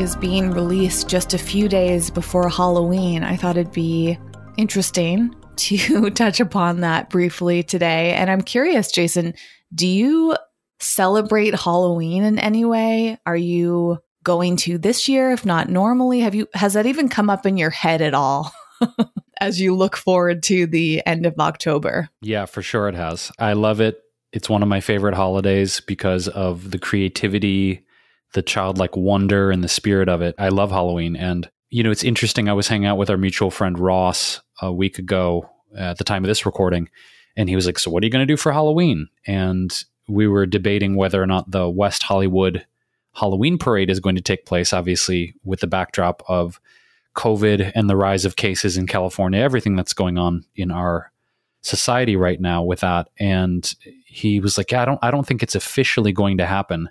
is being released just a few days before Halloween, I thought it'd be interesting to touch upon that briefly today. And I'm curious, Jason, do you celebrate Halloween in any way? Are you going to this year if not normally? Have you has that even come up in your head at all? as you look forward to the end of October. Yeah, for sure it has. I love it. It's one of my favorite holidays because of the creativity, the childlike wonder, and the spirit of it. I love Halloween. And, you know, it's interesting. I was hanging out with our mutual friend Ross a week ago at the time of this recording, and he was like, So, what are you going to do for Halloween? And we were debating whether or not the West Hollywood Halloween parade is going to take place, obviously, with the backdrop of COVID and the rise of cases in California, everything that's going on in our society right now with that. And he was like, yeah, I don't, I don't think it's officially going to happen.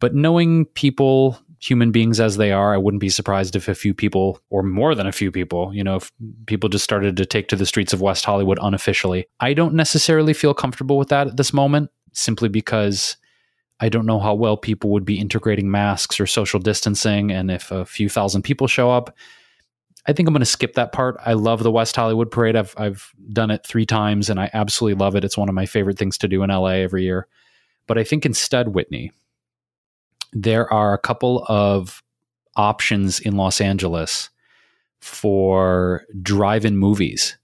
But knowing people, human beings as they are, I wouldn't be surprised if a few people, or more than a few people, you know, if people just started to take to the streets of West Hollywood unofficially. I don't necessarily feel comfortable with that at this moment, simply because I don't know how well people would be integrating masks or social distancing. And if a few thousand people show up, I think I'm going to skip that part. I love the West Hollywood Parade. I've I've done it three times, and I absolutely love it. It's one of my favorite things to do in LA every year. But I think instead, Whitney, there are a couple of options in Los Angeles for drive-in movies.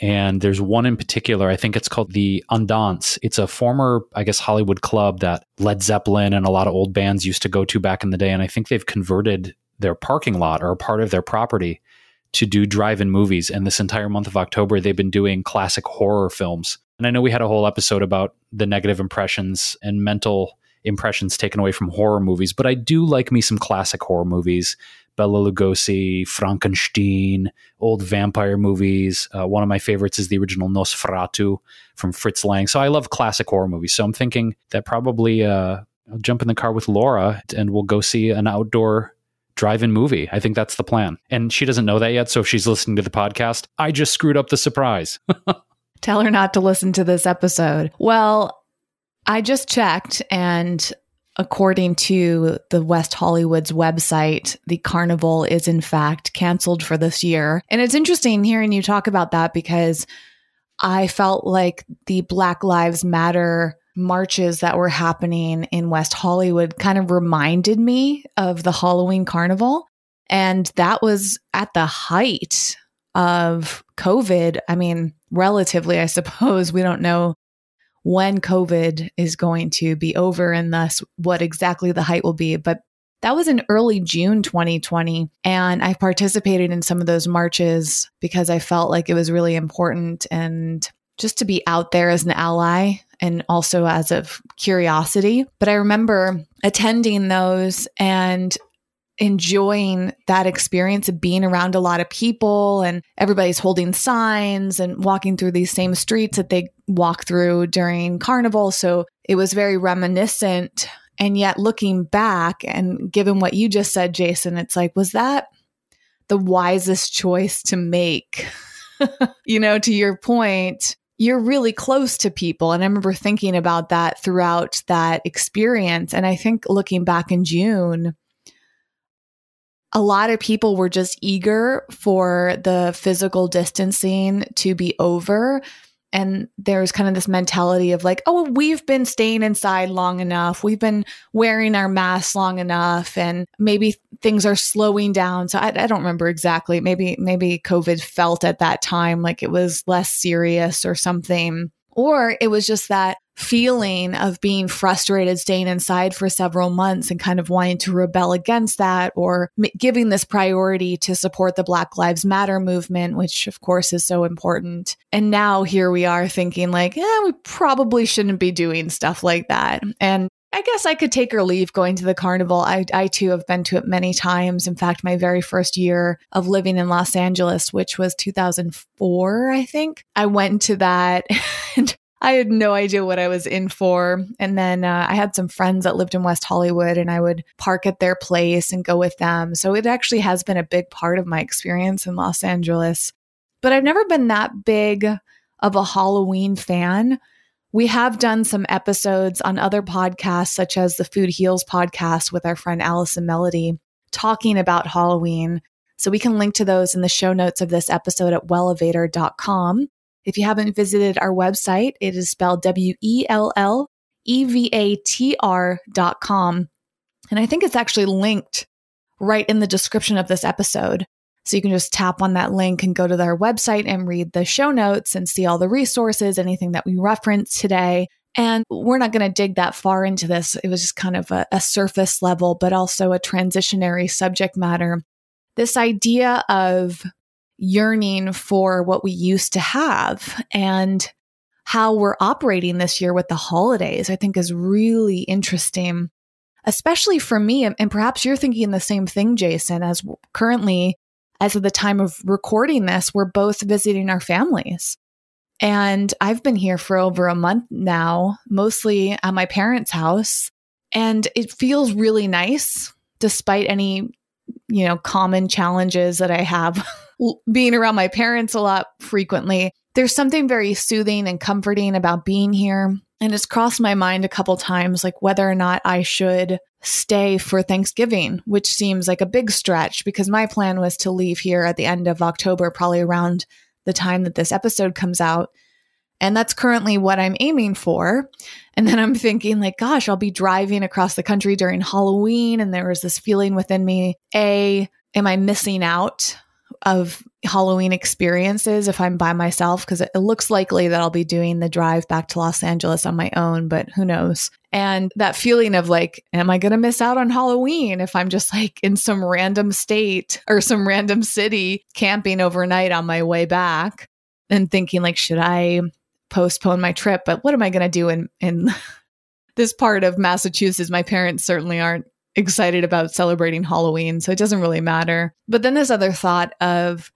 And there's one in particular, I think it's called the Andance. It's a former, I guess, Hollywood club that Led Zeppelin and a lot of old bands used to go to back in the day. And I think they've converted their parking lot or a part of their property to do drive-in movies and this entire month of October they've been doing classic horror films. And I know we had a whole episode about the negative impressions and mental impressions taken away from horror movies, but I do like me some classic horror movies. Bela Lugosi, Frankenstein, old vampire movies. Uh, one of my favorites is the original Nosferatu from Fritz Lang. So I love classic horror movies. So I'm thinking that probably uh, I'll jump in the car with Laura and we'll go see an outdoor drive-in movie. I think that's the plan. And she doesn't know that yet, so if she's listening to the podcast, I just screwed up the surprise. Tell her not to listen to this episode. Well, I just checked and according to the West Hollywood's website, the carnival is in fact canceled for this year. And it's interesting hearing you talk about that because I felt like the Black Lives Matter marches that were happening in West Hollywood kind of reminded me of the Halloween carnival. And that was at the height of COVID. I mean, relatively, I suppose. We don't know when COVID is going to be over and thus what exactly the height will be. But that was in early June 2020. And I participated in some of those marches because I felt like it was really important and just to be out there as an ally and also as of curiosity. But I remember attending those and enjoying that experience of being around a lot of people and everybody's holding signs and walking through these same streets that they walk through during carnival. So it was very reminiscent. And yet, looking back and given what you just said, Jason, it's like, was that the wisest choice to make? you know, to your point, you're really close to people. And I remember thinking about that throughout that experience. And I think looking back in June, a lot of people were just eager for the physical distancing to be over. And there's kind of this mentality of like oh we've been staying inside long enough. We've been wearing our masks long enough and maybe things are slowing down. So I, I, don't remember exactly. Maybe maybe covid felt at that time like it was less serious or something or it was just that feeling of being frustrated staying inside for several months and kind of wanting to rebel against that or m- giving this priority to support the Black Lives Matter movement, which of course is so important. And now here we are thinking like, yeah, we probably shouldn't be doing stuff like that. And I guess I could take or leave going to the carnival. I, I too have been to it many times. In fact, my very first year of living in Los Angeles, which was 2004, I think, I went to that and I had no idea what I was in for. And then uh, I had some friends that lived in West Hollywood and I would park at their place and go with them. So it actually has been a big part of my experience in Los Angeles. But I've never been that big of a Halloween fan. We have done some episodes on other podcasts, such as the Food Heals podcast with our friend Allison Melody, talking about Halloween. So we can link to those in the show notes of this episode at wellevatr.com. If you haven't visited our website, it is spelled W E L L E V A T R dot com. And I think it's actually linked right in the description of this episode. So you can just tap on that link and go to their website and read the show notes and see all the resources, anything that we reference today. And we're not going to dig that far into this. It was just kind of a, a, surface level, but also a transitionary subject matter. This idea of yearning for what we used to have and how we're operating this year with the holidays, I think is really interesting, especially for me. And perhaps you're thinking the same thing, Jason, as currently as of the time of recording this, we're both visiting our families. And I've been here for over a month now, mostly at my parents' house. And it feels really nice, despite any, you know, common challenges that I have being around my parents a lot frequently. There's something very soothing and comforting about being here. And it's crossed my mind a couple times, like whether or not I should stay for Thanksgiving, which seems like a big stretch because my plan was to leave here at the end of October, probably around the time that this episode comes out. And that's currently what I'm aiming for. And then I'm thinking, like, gosh, I'll be driving across the country during Halloween. And there was this feeling within me A, am I missing out of Halloween experiences if I'm by myself because it looks likely that I'll be doing the drive back to Los Angeles on my own, but who knows? And that feeling of like, am I going to miss out on Halloween if I'm just like in some random state or some random city camping overnight on my way back and thinking like, should I postpone my trip? But what am I going to do in, in this part of Massachusetts? My parents certainly aren't excited about celebrating Halloween, so it doesn't really matter. But then this other thought of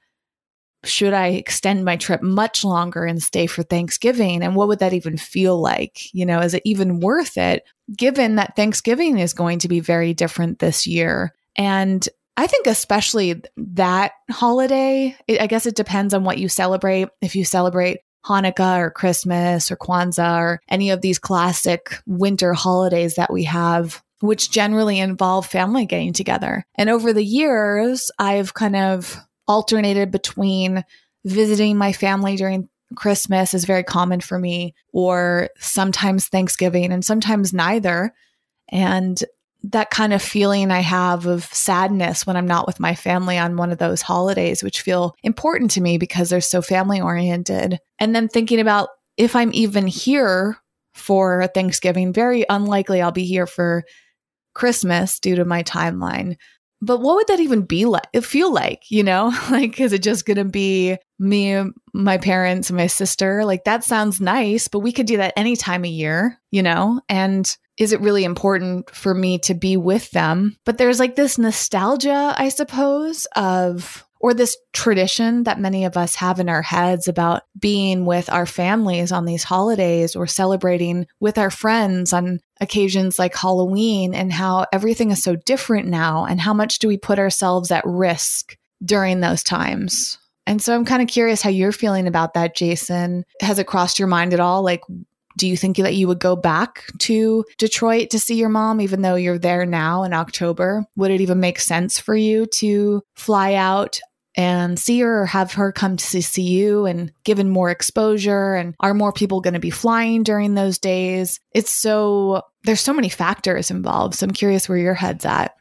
should I extend my trip much longer and stay for Thanksgiving? And what would that even feel like? You know, is it even worth it given that Thanksgiving is going to be very different this year? And I think, especially that holiday, it, I guess it depends on what you celebrate. If you celebrate Hanukkah or Christmas or Kwanzaa or any of these classic winter holidays that we have, which generally involve family getting together. And over the years, I've kind of alternated between visiting my family during Christmas is very common for me, or sometimes Thanksgiving and sometimes neither. And that kind of feeling I have of sadness when I'm not with my family on one of those holidays, which feel important to me because they're so family oriented. And then thinking about if I'm even here for Thanksgiving, very unlikely I'll be here for Christmas due to my timeline. But what would that even be like? It feel like, you know, like, is it just to be me, my parents, and my sister? Like, that sounds nice, but we could do that any time of year, you know? And is it really important for me to be with them? But there's like this nostalgia, I suppose, of or this tradition that many of us have in our heads about being with our families on these holidays or celebrating with our friends on occasions like Halloween and how everything is so different now and how much do we put ourselves at risk during those times. And so I'm kind of curious how you're feeling about that, Jason. Has it crossed your mind at all? Like, do you think that you would go back to Detroit to see your mom, even though you're there now in October? Would it even make sense for you to fly out and see her or have her come to see you and given more exposure and are more people going to be flying during those days? It's so there's so many factors involved so i'm curious where your head's at.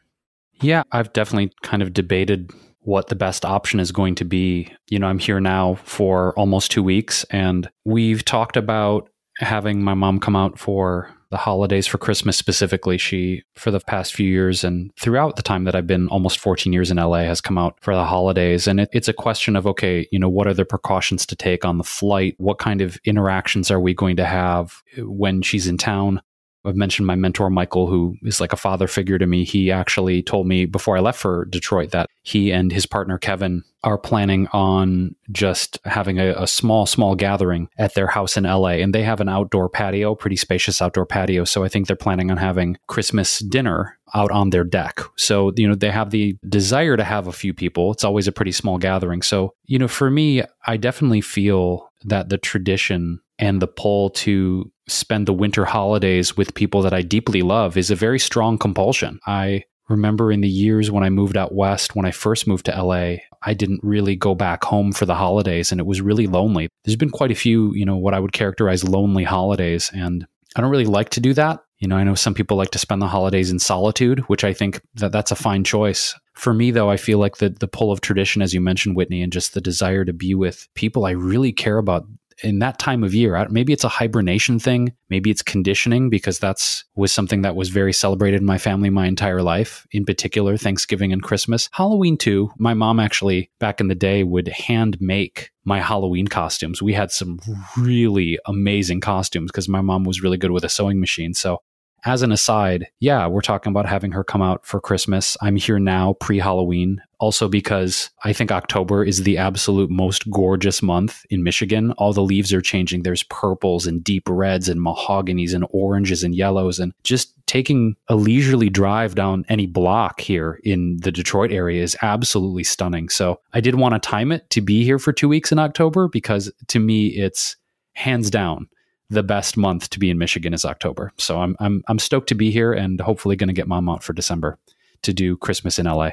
Yeah i've definitely kind of debated what the best option is going to be. You know i'm here now for almost two weeks and we've talked about having my mom come out for the holidays for Christmas specifically. She, for the past few years and throughout the time that I've been almost 14 years in LA, has come out for the holidays. And it, it's a question of, okay, you know, what are the precautions to take on the flight? What kind of interactions are we going to have when she's in town? I've mentioned my mentor, Michael, who is like a father figure to me. He actually told me before I left for Detroit that he and his partner, Kevin, are planning on just having a, a, small, small gathering at their house in LA. And they have an outdoor patio, pretty spacious outdoor patio. So I think they're planning on having Christmas dinner out on their deck. So, you know, they have the desire to have a few people. It's always a pretty small gathering. So, you know, for me, I definitely feel that the tradition and the pull to spend the winter holidays with people that I deeply love is a very strong compulsion. I remember in the years when I moved out west, when I first moved to LA, I didn't really go back home for the holidays and it was really lonely. There's been quite a few, you know, what I would characterize lonely holidays and I don't really like to do that. You know, I know some people like to spend the holidays in solitude, which I think that that's a fine choice. For me, though, I feel like the the pull of tradition, as you mentioned, Whitney, and just the desire to be with people I really care about in that time of year, maybe it's a hibernation thing, maybe it's conditioning because that's was something that was very celebrated in my family my entire life, in particular Thanksgiving and Christmas. Halloween too. My mom actually back in the day would hand make my Halloween costumes. We had some really amazing costumes because my mom was really good with a sewing machine. So as an aside, yeah, we're talking about having her come out for Christmas. I'm here now pre Halloween. Also, because I think October is the absolute most gorgeous month in Michigan. All the leaves are changing. There's purples and deep reds and mahoganies and oranges and yellows. And just taking a leisurely drive down any block here in the Detroit area is absolutely stunning. So I did want to time it to be here for two weeks in October because to me, it's hands down the best month to be in Michigan is October. So I'm I'm I'm stoked to be here and hopefully going to get mom out for December to do Christmas in LA.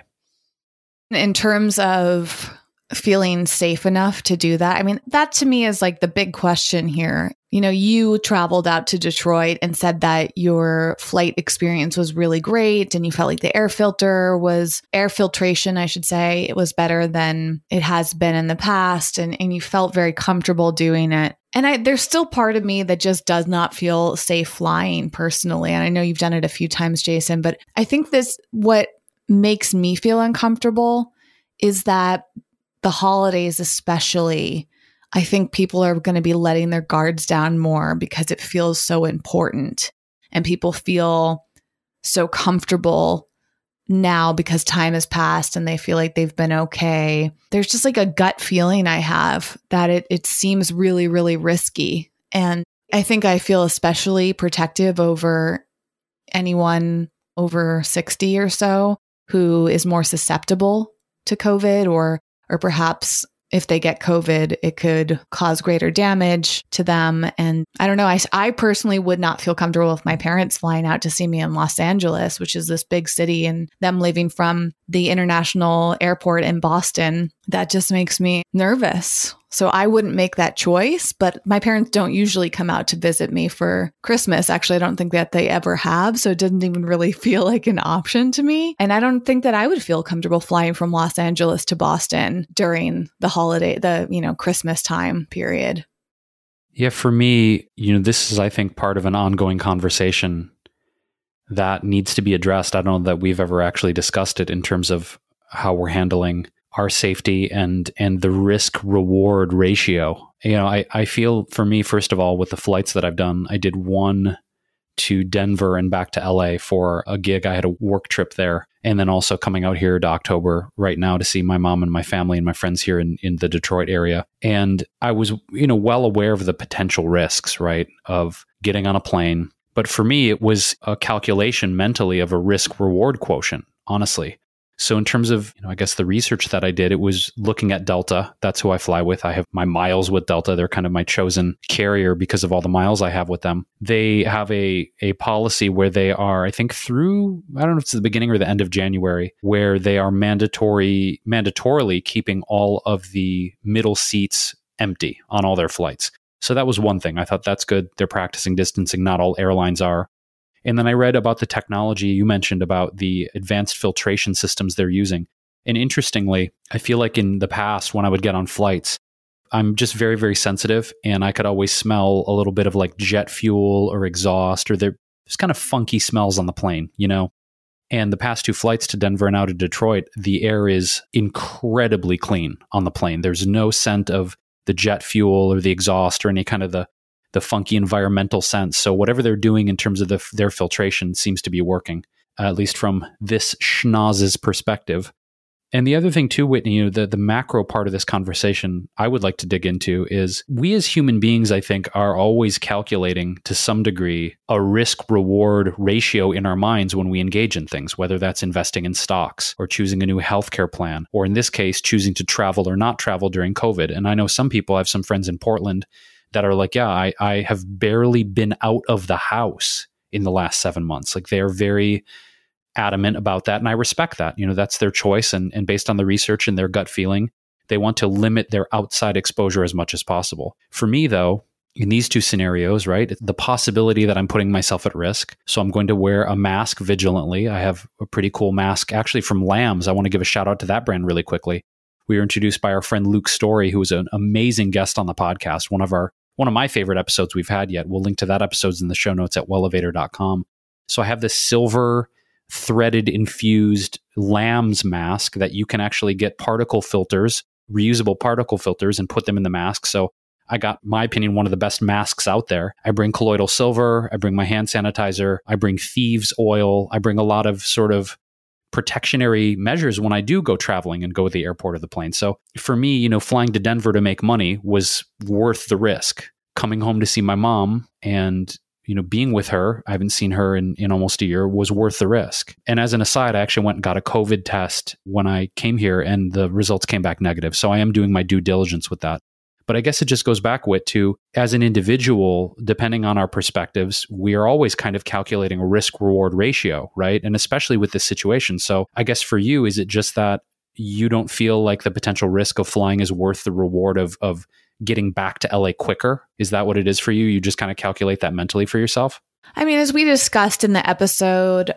In terms of feeling safe enough to do that, I mean, that to me is like the big question here. You know, you traveled out to Detroit and said that your flight experience was really great and you felt like the air filter was air filtration, I should say, it was better than it has been in the past and, and you felt very comfortable doing it. And I, there's still part of me that just does not feel safe flying personally. And I know you've done it a few times, Jason, but I think this, what makes me feel uncomfortable is that the holidays, especially, I think people are going to be letting their guards down more because it feels so important and people feel so comfortable now because time has passed and they feel like they've been okay. There's just like a gut feeling I have that it it seems really really risky and I think I feel especially protective over anyone over 60 or so who is more susceptible to COVID or or perhaps if they get COVID, it could cause greater damage to them. And I don't know. I, I personally would not feel comfortable with my parents flying out to see me in Los Angeles, which is this big city, and them leaving from the international airport in Boston. That just makes me nervous. So I wouldn't make that choice, but my parents don't usually come out to visit me for Christmas. Actually, I don't think that they ever have. So it didn't even really feel like an option to me. And I don't think that I would feel comfortable flying from Los Angeles to Boston during the holiday, the, you know, Christmas time period. Yeah, for me, you know, this is, I think, part of an ongoing conversation that needs to be addressed. I don't know that we've ever actually discussed it in terms of how we're handling our safety and and the risk reward ratio. You know, I, I feel for me, first of all, with the flights that I've done, I did one to Denver and back to LA for a gig. I had a work trip there. And then also coming out here to October right now to see my mom and my family and my friends here in, in the Detroit area. And I was, you know, well aware of the potential risks, right, of getting on a plane. But for me, it was a calculation mentally of a risk reward quotient, honestly. So in terms of, you know, I guess the research that I did, it was looking at Delta. That's who I fly with. I have my miles with Delta. They're kind of my chosen carrier because of all the miles I have with them. They have a a policy where they are, I think through I don't know if it's the beginning or the end of January, where they are mandatory mandatorily keeping all of the middle seats empty on all their flights. So that was one thing. I thought that's good. They're practicing distancing. Not all airlines are. And then I read about the technology you mentioned about the advanced filtration systems they're using. And interestingly, I feel like in the past, when I would get on flights, I'm just very, very sensitive and I could always smell a little bit of like jet fuel or exhaust or there, there's kind of funky smells on the plane, you know? And the past two flights to Denver and out of Detroit, the air is incredibly clean on the plane. There's no scent of the jet fuel or the exhaust or any kind of the the funky environmental sense. So whatever they're doing in terms of the, their filtration seems to be working, uh, at least from this schnozz's perspective. And the other thing too, Whitney, you know, the, the macro part of this conversation I would like to dig into is we as human beings, I think, are always calculating to some degree a risk reward ratio in our minds when we engage in things, whether that's investing in stocks or choosing a new healthcare plan, or in this case, choosing to travel or not travel during COVID. And I know some people, I have some friends in Portland that are like, yeah, I, I have barely been out of the house in the last seven months. Like they're very adamant about that. And I respect that. You know, that's their choice. And, and based on the research and their gut feeling, they want to limit their outside exposure as much as possible. For me, though, in these two scenarios, right, the possibility that I'm putting myself at risk. So I'm going to wear a mask vigilantly. I have a pretty cool mask actually from Lambs. I want to give a shout out to that brand really quickly. We were introduced by our friend Luke Storey, who was an amazing guest on the podcast, one of our one of my favorite episodes we've had yet. We'll link to that episodes in the show notes at wellevatr.com. So I have this silver threaded infused lamb's mask that you can actually get particle filters, reusable particle filters, and put them in the mask. So I got, my opinion, one of the best masks out there. I bring colloidal silver, I bring my hand sanitizer, I bring thieves oil, I bring a lot of sort of protectionary measures when I do go traveling and go to the airport or the plane. So for me, you know, flying to Denver to make money was worth the risk. Coming home to see my mom and you know, being with her, I haven't seen her in, in almost a year, was worth the risk. And as an aside, I actually went and got a COVID test when I came here and the results came back negative. So I am doing my due diligence with that. But I guess it just goes back with to as an individual, depending on our perspectives, we are always kind of calculating a risk reward ratio, right? And especially with this situation. So I guess for you, is it just that you don't feel like the potential risk of flying is worth the reward of of getting back to LA quicker? Is that what it is for you? You just kind of calculate that mentally for yourself? I mean, as we discussed in the episode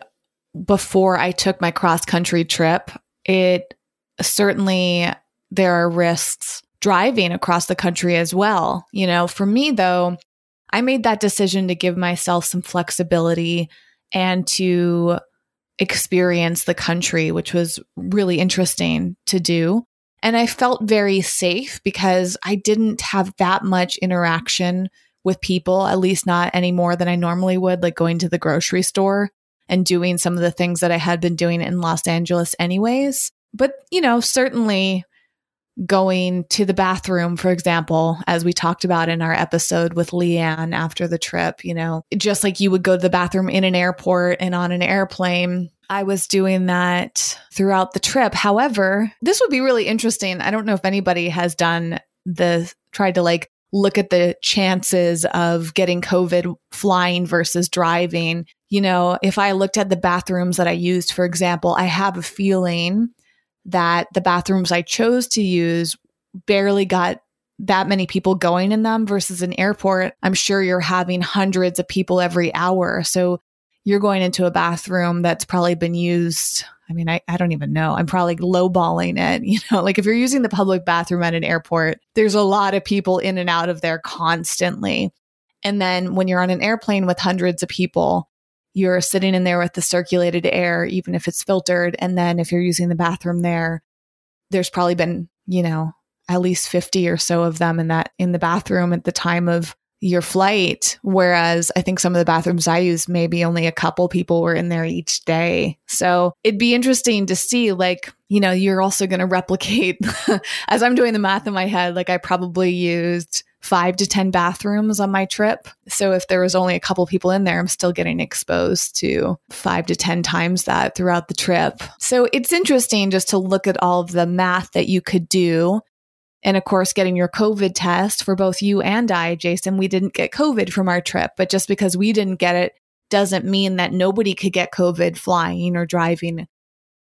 before I took my cross country trip, it certainly there are risks driving across the country as well. You know, for me though, I made that decision to give myself some flexibility and to experience the country, which was really interesting to do. And I felt very safe because I didn't have that much interaction with people, at least not any more than I normally would, like going to the grocery store and doing some of the things that I had been doing in Los Angeles, anyways. But, you know, certainly going to the bathroom, for example, as we talked about in our episode with Leanne after the trip, you know, just like you would go to the bathroom in an airport and on an airplane, I was doing that throughout the trip. However, this would be really interesting. I don't know if anybody has done the tried to like look at the chances of getting COVID flying versus driving. You know, if I looked at the bathrooms that I used, for example, I have a feeling that the bathrooms I chose to use barely got that many people going in them versus an airport. I'm sure you're having hundreds of people every hour. So you're going into a bathroom that's probably been used. I mean, I, I don't even know. I'm probably lowballing it. You know, like if you're using the public bathroom at an airport, there's a lot of people in and out of there constantly. And then when you're on an airplane with hundreds of people, you're sitting in there with the circulated air, even if it's filtered. And then if you're using the bathroom there, there's probably been, you know, at least 50 or so of them in that in the bathroom at the time of your flight. Whereas I think some of the bathrooms I use, maybe only a couple people were in there each day. So it'd be interesting to see, like, you know, you're also going to replicate, as I'm doing the math in my head, like I probably used five to 10 bathrooms on my trip. So if there was only a couple people in there, I'm still getting exposed to five to 10 times that throughout the trip. So it's interesting just to look at all of the math that you could do and of course, getting your COVID test for both you and I, Jason, we didn't get COVID from our trip, but just because we didn't get it doesn't mean that nobody could get COVID flying or driving,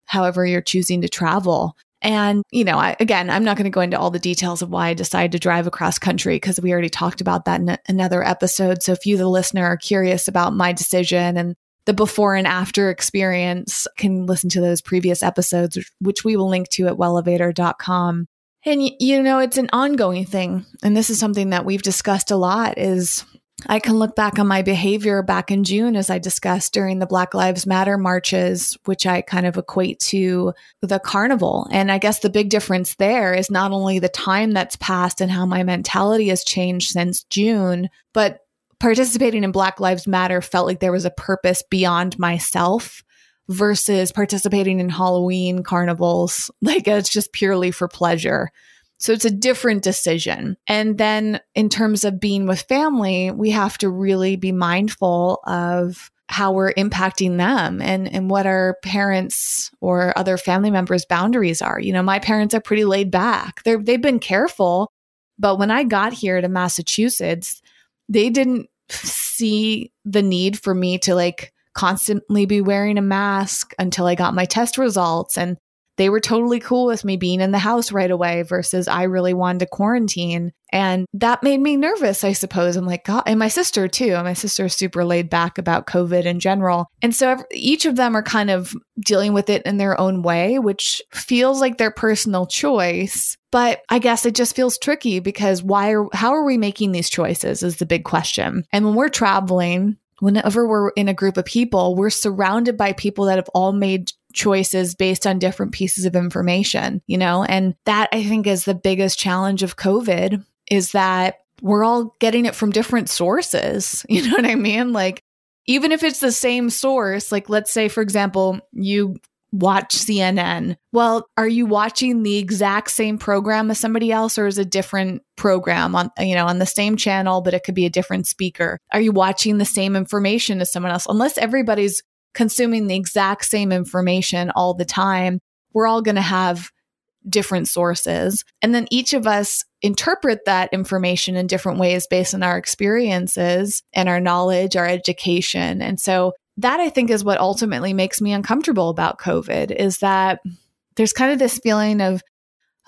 however you're choosing to travel. And, you know, I, again, I'm not going to go into all the details of why I decided to drive across country because we already talked about that in a, another episode. So if you, the listener, are curious about my decision and the before and after experience, can listen to those previous episodes, which we will link to at wellevatr.com. And you know, it's an ongoing thing. And this is something that we've discussed a lot is I can look back on my behavior back in June as I discussed during the Black Lives Matter marches, which I kind of equate to the carnival. And I guess the big difference there is not only the time that's passed and how my mentality has changed since June, but participating in Black Lives Matter felt like there was a purpose beyond myself versus participating in Halloween carnivals. Like it's just purely for pleasure. So it's a different decision. And then in terms of being with family, we have to really be mindful of how we're impacting them and, and what our parents or other family members' boundaries are. You know, my parents are pretty laid back. They're, they've been careful. But when I got here to Massachusetts, they didn't see the need for me to like constantly be wearing a mask until I got my test results. And they were totally cool with me being in the house right away versus I really wanted to quarantine. And that made me nervous, I suppose. I'm like, God, and my sister too. My sister is super laid back about COVID in general. And so each of them are kind of dealing with it in their own way, which feels like their personal choice. But I guess it just feels tricky because why are, how are we making these choices is the big question. And when we're traveling, whenever we're in a group of people, we're surrounded by people that have all made choices based on different pieces of information, you know? And that I think is the biggest challenge of COVID is that we're all getting it from different sources. You know what I mean? Like, even if it's the same source, like let's say, for example, you watch CNN. Well, are you watching the exact same program as somebody else or is a different program on you know on the same channel but it could be a different speaker? Are you watching the same information as someone else? Unless everybody's consuming the exact same information all the time, we're all going to have different sources. And then each of us interpret that information in different ways based on our experiences and our knowledge, our education. And so that I think is what ultimately makes me uncomfortable about COVID is that there's kind of this feeling of,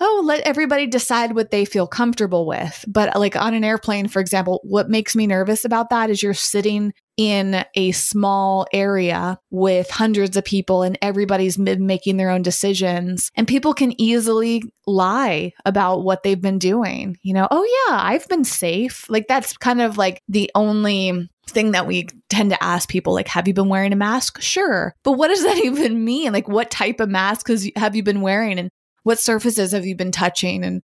oh, let everybody decide what they feel comfortable with. But uh, like on an airplane, for example, what makes me nervous about that is you're sitting in a small area with hundreds of people and everybody's making their own decisions. And people can easily lie about what they've been doing you know? Oh yeah i've been safe. Like that's kind of like the only thing that we tend to ask people like have you been wearing a mask? Sure. But what does that even mean? Like what type of mask have you been wearing? And what surfaces have you been touching and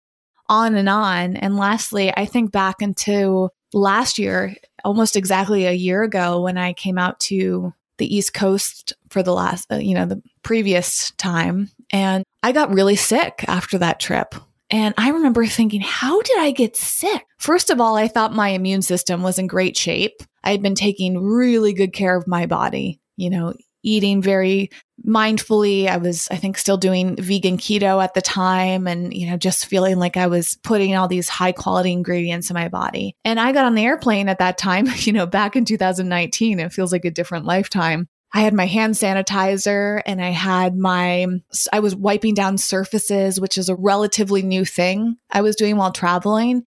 on and on and lastly i think back into last year almost exactly a year ago when I came out to the East Coast for the last, uh, you know, the previous time. And I got really sick after that trip. And I remember thinking, how did I get sick? First of all, I thought my immune system was in great shape. I had been taking really good care of my body, you know, eating very mindfully. I was, I think, still doing vegan keto at the time and, you know, just feeling like I was putting all these high quality ingredients in my body. And I got on the airplane at that time, you know, back in 2019. It feels like a different lifetime. I had my hand sanitizer and I had my, I was wiping down surfaces, which is a relatively new thing I was doing while traveling.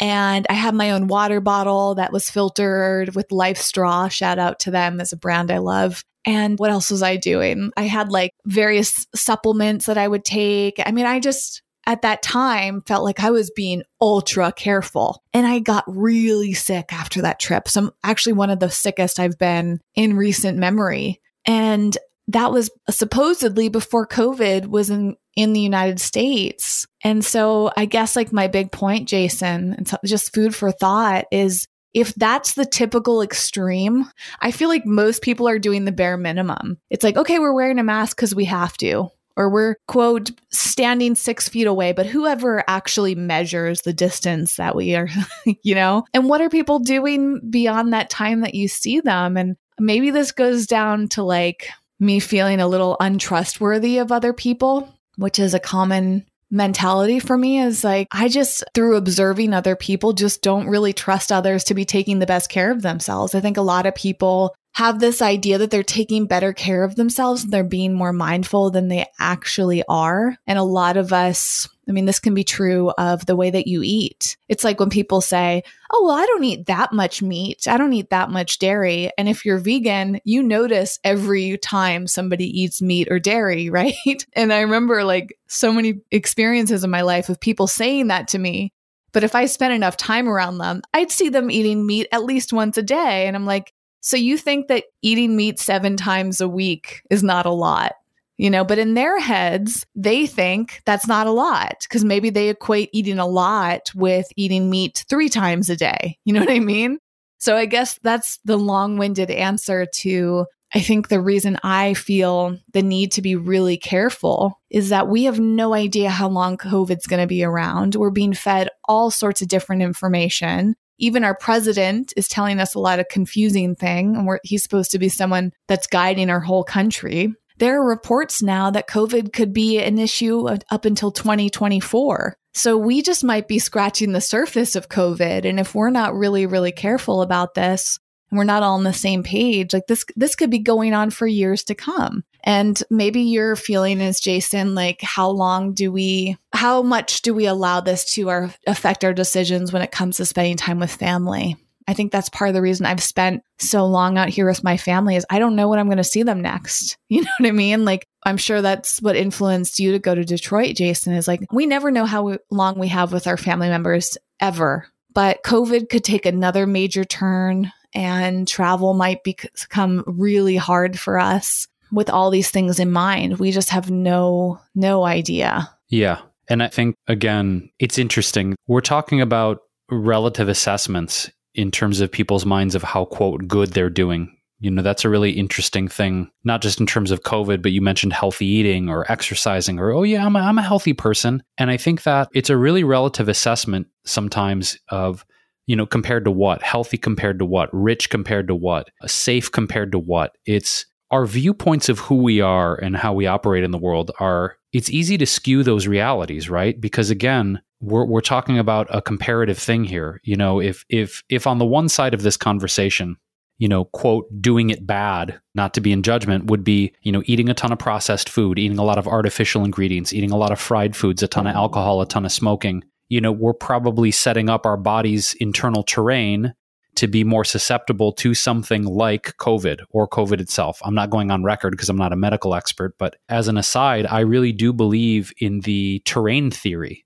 And I had my own water bottle that was filtered with Life Straw. Shout out to them as a brand I love. And what else was I doing? I had like various supplements that I would take. I mean, I just at that time felt like I was being ultra careful. And I got really sick after that trip. So I'm actually one of the sickest I've been in recent memory. And that was supposedly before COVID was in, in the United States. And so I guess like my big point, Jason, and so just food for thought is if that's the typical extreme, I feel like most people are doing the bare minimum. It's like, okay, we're wearing a mask because we have to, or we're, quote, standing six feet away, but whoever actually measures the distance that we are, you know? And what are people doing beyond that time that you see them? And maybe this goes down to like me feeling a little untrustworthy of other people, which is a common mentality for me is like I just through observing other people just don't really trust others to be taking the best care of themselves. I think a lot of people have this idea that they're taking better care of themselves and they're being more mindful than they actually are. And a lot of us, I mean, this can be true of the way that you eat. It's like when people say, Oh, well, I don't eat that much meat. I don't eat that much dairy. And if you're vegan, you notice every time somebody eats meat or dairy, right? and I remember like so many experiences in my life of people saying that to me. But if I spent enough time around them, I'd see them eating meat at least once a day. And I'm like, so you think that eating meat seven times a week is not a lot, you know, but in their heads, they think that's not a lot because maybe they equate eating a lot with eating meat three times a day. You know what I mean? So I guess that's the long winded answer to I think the reason I feel the need to be really careful is that we have no idea how long COVID's going to be around. We're being fed all sorts of different information. Even our president is telling us a lot of confusing thing, and he's supposed to be someone that's guiding our whole country. There are reports now that COVID could be an issue up until 2024. So we just might be scratching the surface of COVID. And if we're not really, really careful about this, and we're not all on the same page, like this this could be going on for years to come. And maybe your feeling is Jason, like how long do we how much do we allow this to our affect our decisions when it comes to spending time with family? I think that's part of the reason I've spent so long out here with my family is I don't know when I'm going to see them next. You know what I mean? Like I'm sure that's what influenced you to go to Detroit, Jason, is like we never know how long we have with our family members ever. But COVID could take another major turn and travel might become really hard for us with all these things in mind. We just have no no idea. Yeah. And I think again, it's interesting. We're talking about relative assessments in terms of people's minds of how quote good they're doing. You know, that's a really interesting thing, not just in terms of COVID, but you mentioned healthy eating or exercising or, oh, yeah, I'm a, I'm a healthy person. And I think that it's a really relative assessment sometimes of you know, compared to what? Healthy compared to what? Rich compared to what? Uh, safe compared to what? It's our viewpoints of who we are and how we operate in the world are it's easy to skew those realities, right? Because again, we're we're talking about a comparative thing here. You know, if if if on the one side of this conversation, you know, quote, doing it bad, not to be in judgment, would be, you know, eating a ton of processed food, eating a lot of artificial ingredients, eating a lot of fried foods, a ton of alcohol, a ton of smoking you know, we're probably setting up our body's internal terrain to be more susceptible to something like COVID or COVID itself. I'm not going on record because I'm not a medical expert, but as an aside, I really do believe in the terrain theory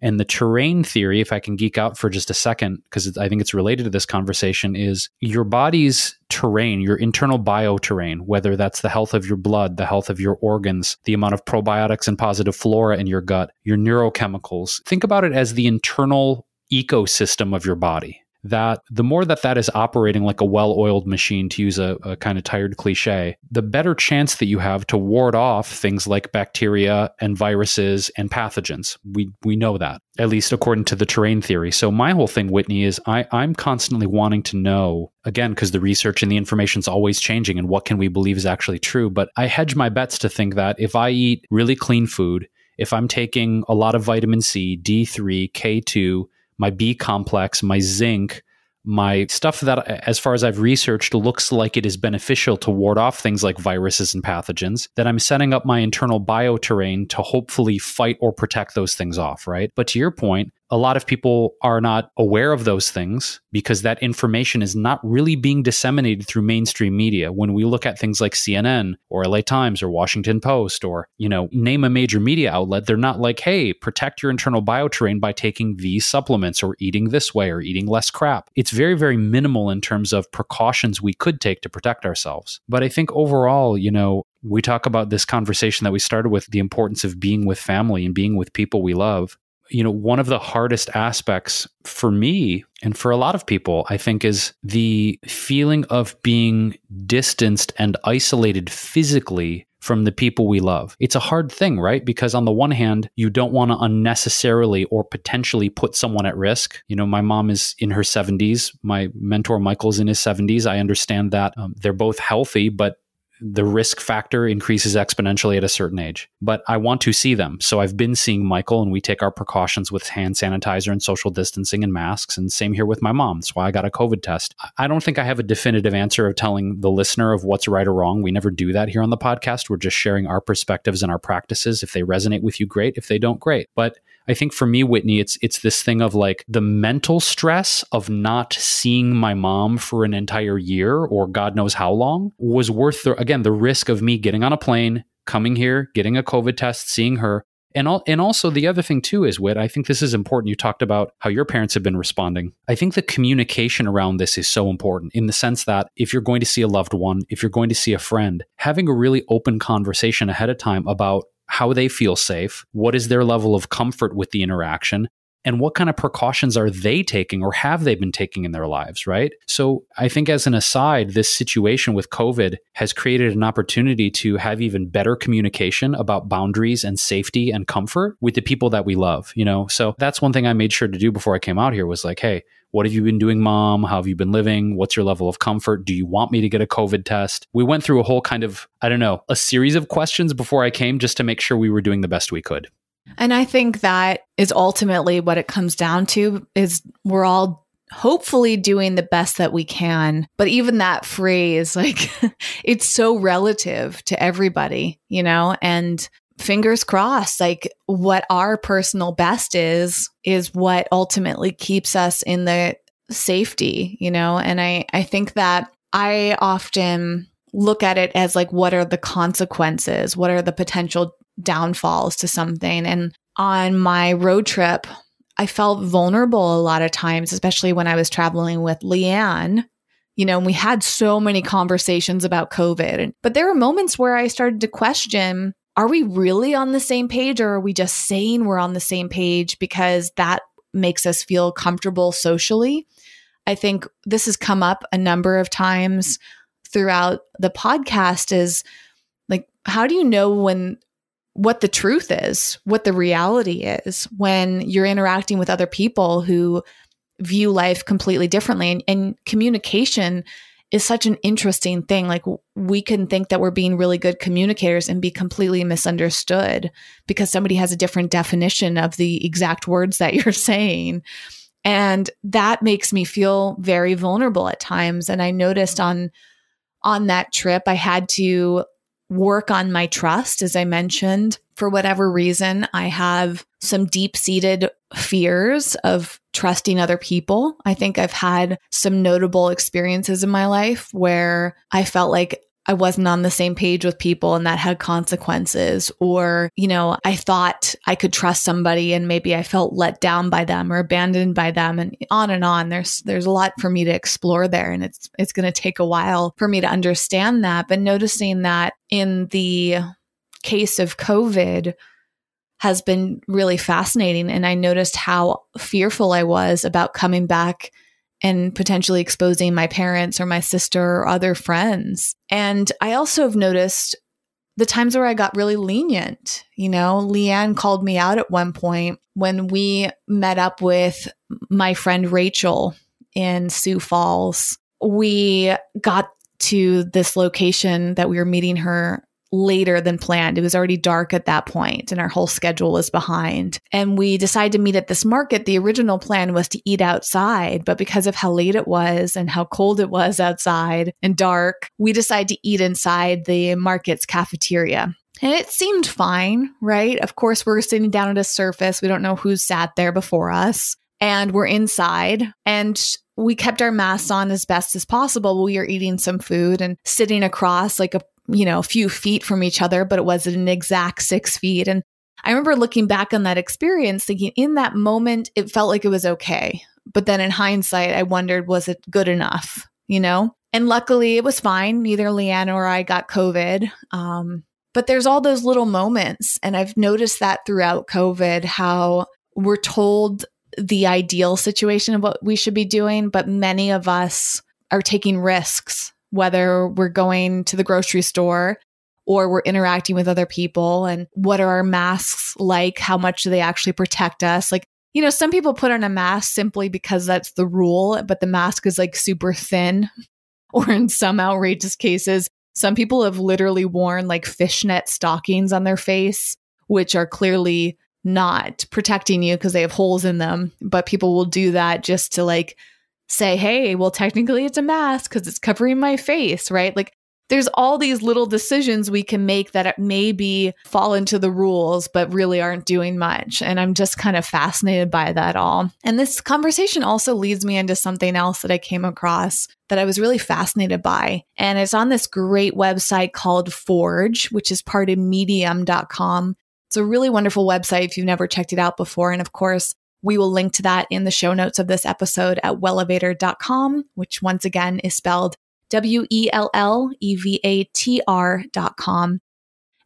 and the terrain theory, if I can geek out for just a second, because I think it's related to this conversation, is your body's terrain, your internal bioterrain, whether that's the health of your blood, the health of your organs, the amount of probiotics and positive flora in your gut, your neurochemicals. Think about it as the internal ecosystem of your body that the more that that is operating like a well-oiled machine to use a, a, kind of tired cliche the better chance that you have to ward off things like bacteria and viruses and pathogens. We we know that at least according to the terrain theory. So my whole thing whitney is i i'm constantly wanting to know again because the research and the information is always changing and what can we believe is actually true but i hedge my bets to think that if i eat really clean food if i'm taking a lot of vitamin c d3 k2 my B complex, my zinc, my stuff that, as far as I've researched, looks like it is beneficial to ward off things like viruses and pathogens, that I'm setting up my internal bioterrain to hopefully fight or protect those things off, right? But to your point, a lot of people are not aware of those things because that information is not really being disseminated through mainstream media. When we look at things like CNN or LA Times or Washington Post or, you know, name a major media outlet, they're not like, hey, protect your internal bioterrain by taking these supplements or eating this way or eating less crap. It's very, very minimal in terms of precautions we could take to protect ourselves. But I think overall, you know, we talk about this conversation that we started with the importance of being with family and being with people we love you know, one of the hardest aspects for me and for a lot of people, I think, is the feeling of being distanced and isolated physically from the people we love. It's a hard thing, right? Because on the one hand, you don't want to unnecessarily or potentially put someone at risk. You know, my mom is in her 70s. My mentor, Michael's in his 70s. I understand that um, they're both healthy, but the risk factor increases exponentially at a certain age. But I want to see them. So I've been seeing Michael and we take our precautions with hand sanitizer and social distancing and masks. And same here with my mom. That's why I got a COVID test. I don't think I have a definitive answer of telling the listener of what's right or wrong. We never do that here on the podcast. We're just sharing our perspectives and our practices. If they resonate with you, great. If they don't, great. But I think for me, Whitney, it's it's this thing of like the mental stress of not seeing my mom for an entire year or God knows how long was worth the again the risk of me getting on a plane, coming here, getting a COVID test, seeing her. And, all, and also the other thing too is Whit, I think this is important. You talked about how your parents have been responding. I think the communication around this is so important in the sense that if you're going to see a loved one, if you're going to see a friend, having a really open conversation ahead of time about how they feel safe, what is their level of comfort with the interaction, and what kind of precautions are they taking or have they been taking in their lives, right? So I think as an aside, this situation with COVID has created an opportunity to have even better communication about boundaries and safety and comfort with the people that we love, you know? So that's one thing I made sure to do before I came out here was like, hey, what have you been doing, mom? How have you been living? What's your level of comfort? Do you want me to get a COVID test? We went through a whole kind of, I don't know, a series of questions before I came just to make sure we were doing the best we could. And I think that is ultimately what it comes down to is we're all hopefully doing the best that we can. But even that phrase, like it's so relative to everybody, you know, and fingers crossed, like what our personal best is, is what ultimately keeps us in the safety, you know? And I, I think that I often look at it as like, what are the consequences? What are the potential downfalls to something? And on my road trip, I felt vulnerable a lot of times, especially when I was traveling with Leanne. You know, and we had so many conversations about COVID. But there were moments where I started to question are we really on the same page or are we just saying we're on the same page because that makes us feel comfortable socially? I think this has come up a number of times throughout the podcast is like how do you know when what the truth is, what the reality is when you're interacting with other people who view life completely differently and, and communication is such an interesting thing. Like we can think that we're being really good communicators and be completely misunderstood because somebody has a different definition of the exact words that you're saying. And that makes me feel very vulnerable at times. And I noticed on on that trip, I had to work on my trust, as I mentioned. For whatever reason, I have some deep seated fears of trusting other people. I think I've had some notable experiences in my life where I felt like I wasn't on the same page with people and that had consequences. Or, you know, I thought I could trust somebody and maybe I felt let down by them or abandoned by them and on and on. There's there's a lot for me to explore there and it's it's gonna take a while for me to understand that. But noticing that in the case of COVID, has been really fascinating. And I noticed how fearful I was about coming back and potentially exposing my parents or my sister or other friends. And I also have noticed the times where I got really lenient. You know, Leanne called me out at one point when we met up with my friend Rachel in Sioux Falls. We got to this location that we were meeting her later than planned. It was already dark at that point and our whole schedule was behind. And we decided to meet at this market. The original plan was to eat outside, but because of how late it was and how cold it was outside and dark, we decided to eat inside the market's cafeteria. And it seemed fine, right? Of course, we're sitting down at a surface. We don't know who sat there before us. And we're inside and we kept our masks on as best as possible. We were eating some food and sitting across like a you know, a few feet from each other, but it wasn't an exact six feet. And I remember looking back on that experience thinking in that moment, it felt like it was okay. But then in hindsight, I wondered, was it good enough? You know? And luckily it was fine. Neither Leanne or I got COVID. Um, but there's all those little moments. And I've noticed that throughout COVID, how we're told the ideal situation of what we should be doing, but many of us are taking risks whether we're going to the grocery store or we're interacting with other people and what are our masks like how much do they actually protect us? Like you know some people put on a mask simply because that's the rule but the mask is like super thin or in some outrageous cases. Some people have literally worn like fishnet stockings on their face which are clearly not protecting you because they have holes in them but people will do that just to like say, hey, well, technically it's a mask because it's covering my face, right? Like there's all these little decisions we can make that it maybe fall into the rules, but really aren't doing much. And I'm just kind of fascinated by that all. And this conversation also leads me into something else that I came across that I was really fascinated by. And it's on this great website called Forge, which is part of medium.com. It's a really wonderful website if you've never checked it out before. And of course, we will link to that in the show notes of this episode at wellevatr.com, which once again is spelled W E L L E V A T R.com.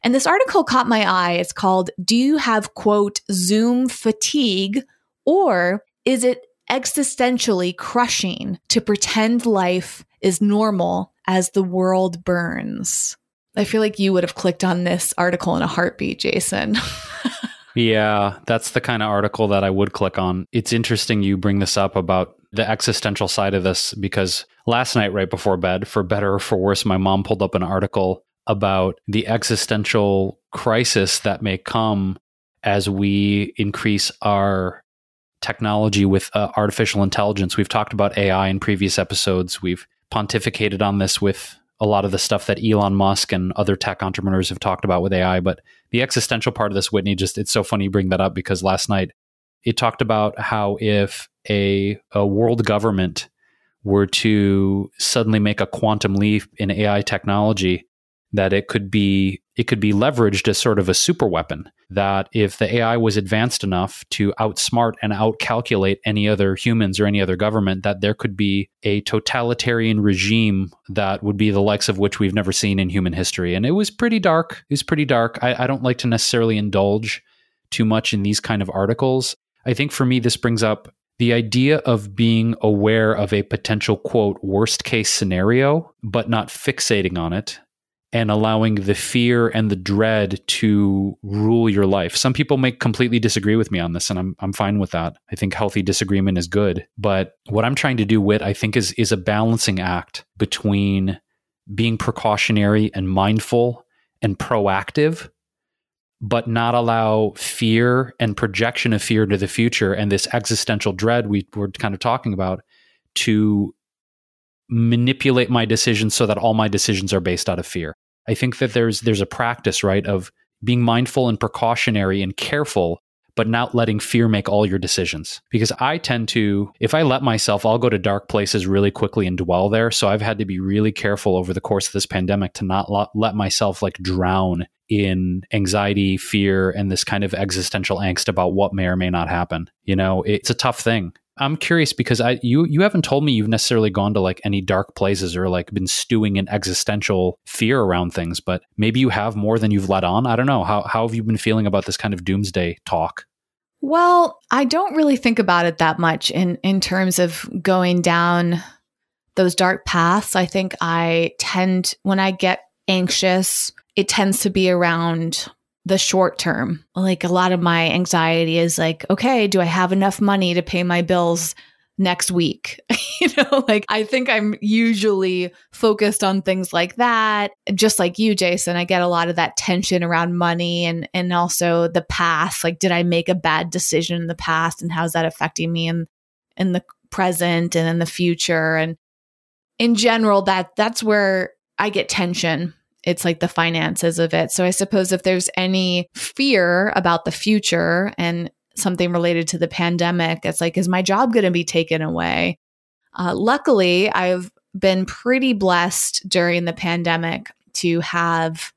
And this article caught my eye. It's called Do You Have, quote, Zoom fatigue Or is it existentially crushing to pretend life is normal as the world burns? I feel like you would have clicked on this article in a heartbeat, Jason. yeah, that's the kind of article that I would click on. It's interesting you bring this up about the existential side of this because last night, right before bed, for better or for worse, my mom pulled up an article about the existential crisis that may come as we increase our technology with uh, artificial intelligence. We've talked about AI in previous episodes. We've pontificated on this with a lot of the stuff that Elon Musk and other tech entrepreneurs have talked about with AI. But the existential part of this, Whitney, just it's so funny you bring that up because last night it talked about how if a, a world government were to suddenly make a quantum leap in AI technology, that it could be it could be leveraged as sort of a super weapon that if the AI was advanced enough to outsmart and outcalculate any other humans or any other government, that there could be a totalitarian regime that would be the likes of which we've never seen in human history. And it was pretty dark. It was pretty dark. I, I don't like to necessarily indulge too much in these kind of articles. I think for me, this brings up the idea of being aware of a potential quote worst case scenario, but not fixating on it and allowing the fear and the dread to rule your life. Some people may completely disagree with me on this and I'm I'm fine with that. I think healthy disagreement is good, but what I'm trying to do with I think is is a balancing act between being precautionary and mindful and proactive but not allow fear and projection of fear into the future and this existential dread we were kind of talking about to manipulate my decisions so that all my decisions are based out of fear. I think that there's there's a practice, right, of being mindful and precautionary and careful, but not letting fear make all your decisions. Because I tend to, if I let myself, I'll go to dark places really quickly and dwell there. So I've had to be really careful over the course of this pandemic to not let myself like drown in anxiety, fear, and this kind of existential angst about what may or may not happen. You know, it's a tough thing. I'm curious because I you you haven't told me you've necessarily gone to like any dark places or like been stewing in existential fear around things, but maybe you have more than you've let on. I don't know. How how have you been feeling about this kind of doomsday talk? Well, I don't really think about it that much in in terms of going down those dark paths. I think I tend when I get anxious, it tends to be around the short term. Like a lot of my anxiety is like, okay, do I have enough money to pay my bills next week? you know, like I think I'm usually focused on things like that. Just like you, Jason, I get a lot of that tension around money and and also the past. Like, did I make a bad decision in the past and how's that affecting me in in the present and in the future? And in general, that that's where I get tension it's like the finances of it. So I suppose if there's any fear about the future and something related to the pandemic, it's like, is my job going to be taken away? Uh, luckily, I've been pretty blessed during the pandemic to have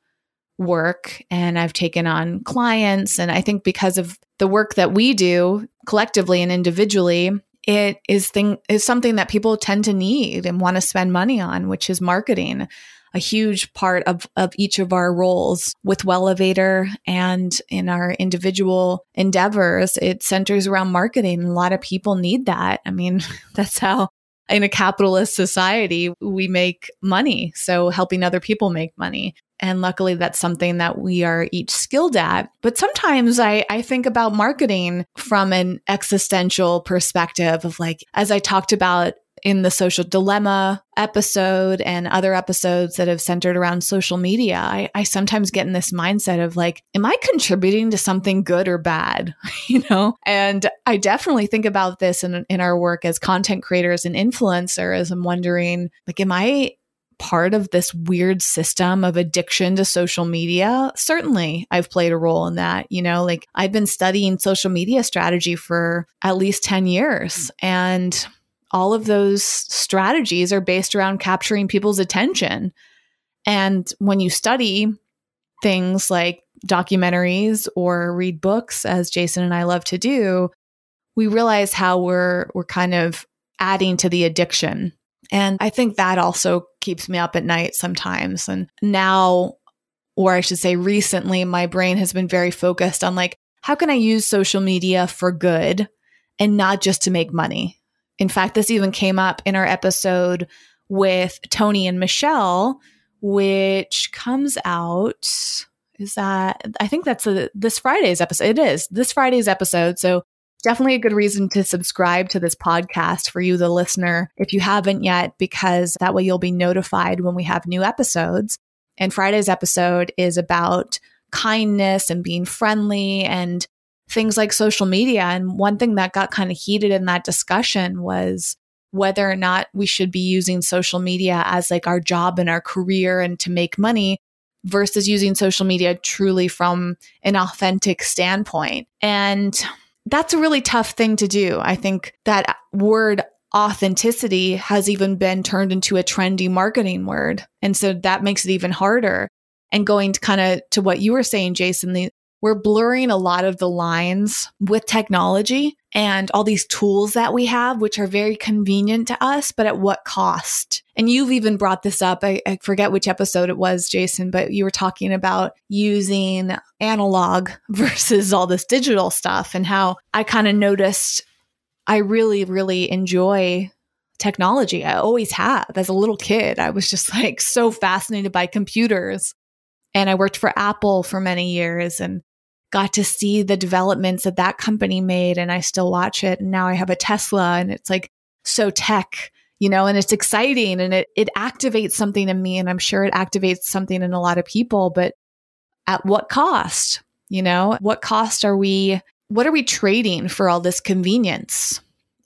work and I've taken on clients. And I think because of the work that we do collectively and individually, it is thing is something that people tend to need and want to spend money on, which is marketing a huge part of, of each of our roles with Wellevatr and in our individual endeavors. It centers around marketing. A lot of people need that. I mean, that's how in a capitalist society we make money. So helping other people make money. And luckily, that's something that we are each skilled at. But sometimes I, I think about marketing from an existential perspective of like, as I talked about in the social dilemma episode and other episodes that have centered around social media, I, I sometimes get in this mindset of like, am I contributing to something good or bad? you know? And I definitely think about this in, in our work as content creators and influencers. I'm wondering, like, am I part of this weird system of addiction to social media? Certainly, I've played a role in that. You know, like I've been studying social media strategy for at least 10 years. And all of those strategies are based around capturing people's attention. And when you study things like documentaries or read books, as Jason and I love to do, we realize how we're we're kind of adding to the addiction. And I think that also keeps me up at night sometimes. And now, or I should say recently, my brain has been very focused on like, how can I use social media for good and not just to make money. In fact, this even came up in our episode with Tony and Michelle, which comes out. Is that I think that's a, this Friday's episode. It is this Friday's episode. So definitely a good reason to subscribe to this podcast for you, the listener, if you haven't yet, because that way you'll be notified when we have new episodes. And Friday's episode is about kindness and being friendly and things like social media. And one thing that got kind of heated in that discussion was whether or not we should be using social media as like our job and our career and to make money versus using social media truly from an authentic standpoint. And that's a really tough thing to do. I think that word authenticity has even been turned into a trendy marketing word. And so that makes it even harder. And going to kind of to what you were saying, Jason, the, we're blurring a lot of the lines with technology and all these tools that we have, which are very convenient to us, but at what cost? And you've even brought this up. I, I, forget which episode it was, Jason, but you were talking about using analog versus all this digital stuff and how I kind of noticed I really, really enjoy technology. I always have. As a little kid, I was just like so fascinated by computers. And I worked for Apple for many years and got to see the developments that that company made and I still watch it and now I have a Tesla and it's like so tech you know and it's exciting and it it activates something in me and I'm sure it activates something in a lot of people but at what cost you know? What cost are we what are we trading for all this convenience?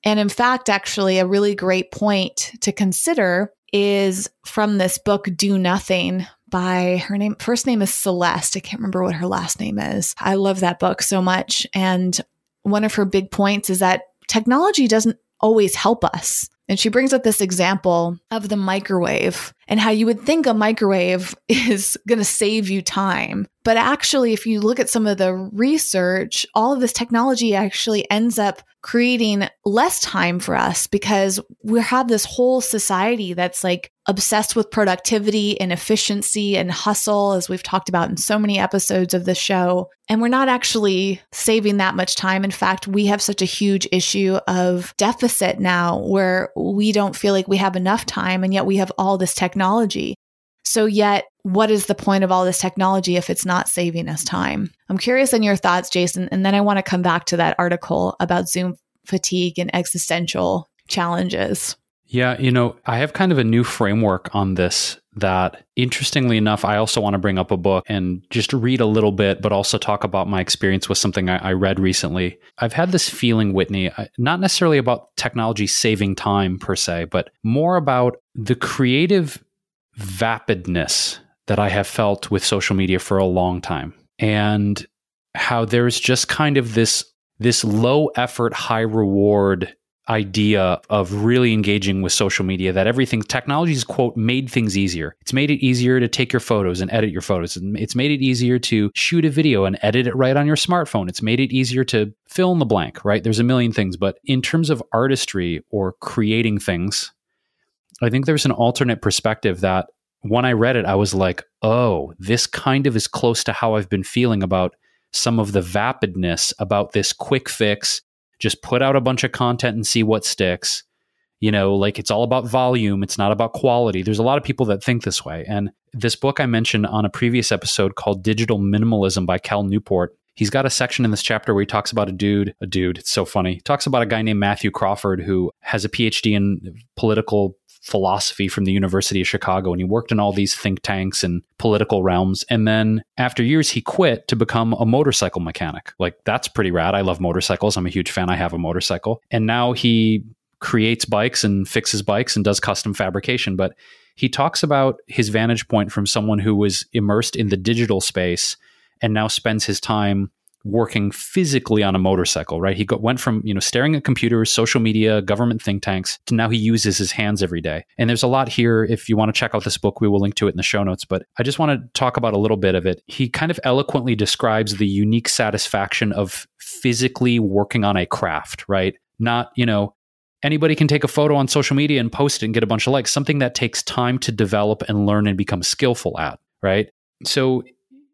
And in fact actually a really great point to consider is from this book do nothing by her name first name is Celeste. I can't remember what her last name is. I love that book so much and one of her big points is that technology doesn't always help us. And she brings up this example of the microwave and how you would think a microwave is going to save you time. But actually, if you look at some of the research, all of this technology actually ends up creating less time for us because we have this whole society that's like obsessed with productivity and efficiency and hustle, as we've talked about in so many episodes of the show. And we're not actually saving that much time. In fact, we have such a huge issue of deficit now where we don't feel like we have enough time, and yet we have all this technology. So, yet, what is the point of all this technology if it's not saving us time? I'm curious on your thoughts, Jason. And then I want to come back to that article about Zoom fatigue and existential challenges. Yeah, you know, I have kind of a new framework on this that interestingly enough, I also want to bring up a book and just read a little bit, but also talk about my experience with something I, I read recently. I've had this feeling, Whitney, not necessarily about technology saving time per se, but more about the creative vapidness that I have felt with social media for a long time. And how there's just kind of this this low effort high reward idea of really engaging with social media that everything technology's quote made things easier. It's made it easier to take your photos and edit your photos. It's made it easier to shoot a video and edit it right on your smartphone. It's made it easier to fill in the blank right? There's a million things but in terms of artistry or creating things I think there's an alternate perspective that when I read it, I was like, oh, this kind of is close to how I've been feeling about some of the vapidness about this quick fix. Just put out a bunch of content and see what sticks. You know, like it's all about volume, it's not about quality. There's a lot of people that think this way. And this book I mentioned on a previous episode called Digital Minimalism by Cal Newport he's got a section in this chapter where he talks about a dude, a dude, it's so funny. He talks about a guy named Matthew Crawford who has a PhD in political philosophy from the University of Chicago and he worked in all these think tanks and political realms. And then after years, he quit to become a motorcycle mechanic. Like, that's pretty rad. I love motorcycles. I'm a huge fan. I have a motorcycle. And now he creates bikes and fixes bikes and does custom fabrication. But he talks about his vantage point from someone who was immersed in the digital space and now spends his time working physically on a motorcycle, right? He got, went from, you know, staring at computers, social media, government think tanks to now he uses his hands every day. And there's a lot here. If you want to check out this book, we will link to it in the show notes, but I just want to talk about a little bit of it. He kind of eloquently describes the unique satisfaction of physically working on a craft, right? Not, you know, anybody can take a photo on social media and post it and get a bunch of likes, something that takes time to develop and learn and become skillful at, right? So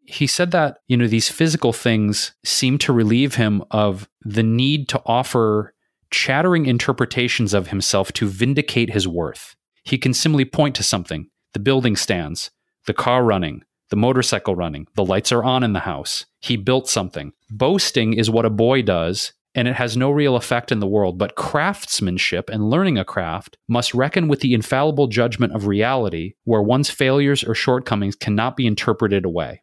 he said that, you know, these physical things seem to relieve him of the need to offer chattering interpretations of himself to vindicate his worth. He can simply point to something the building stands, the car running, the motorcycle running, the lights are on in the house. He built something. Boasting is what a boy does, and it has no real effect in the world. But craftsmanship and learning a craft must reckon with the infallible judgment of reality, where one's failures or shortcomings cannot be interpreted away.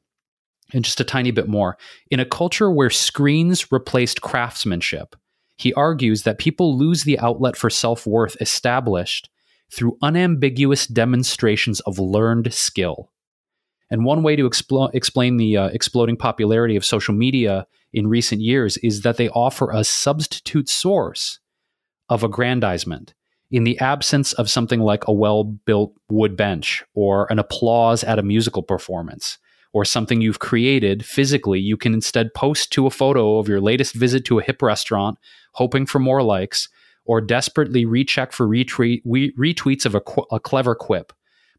And just a tiny bit more in a culture where screens replaced craftsmanship, he argues that people lose the outlet for self worth established through unambiguous demonstrations of learned skill. And one way to expl- explain the uh, exploding popularity of social media in recent years is that they offer a substitute source of aggrandizement in the absence of something like a well built wood bench or an applause at a musical performance or something you've created physically, you can instead post to a photo of your latest visit to a hip restaurant, hoping for more likes, or desperately recheck for retweet, re- retweets of a, qu- a clever quip.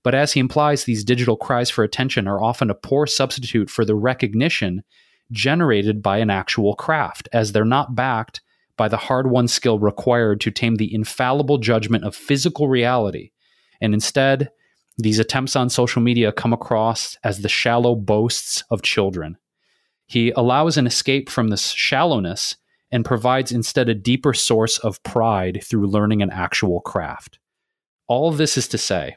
But as he implies, these digital cries for attention are often a poor substitute for the recognition generated by an actual craft, as they're not backed by the hard won skill required to tame the infallible judgment of physical reality. And instead, these attempts on social media come across as the shallow boasts of children. He allows an escape from this shallowness and provides instead a deeper source of pride through learning an actual craft. All this is to say,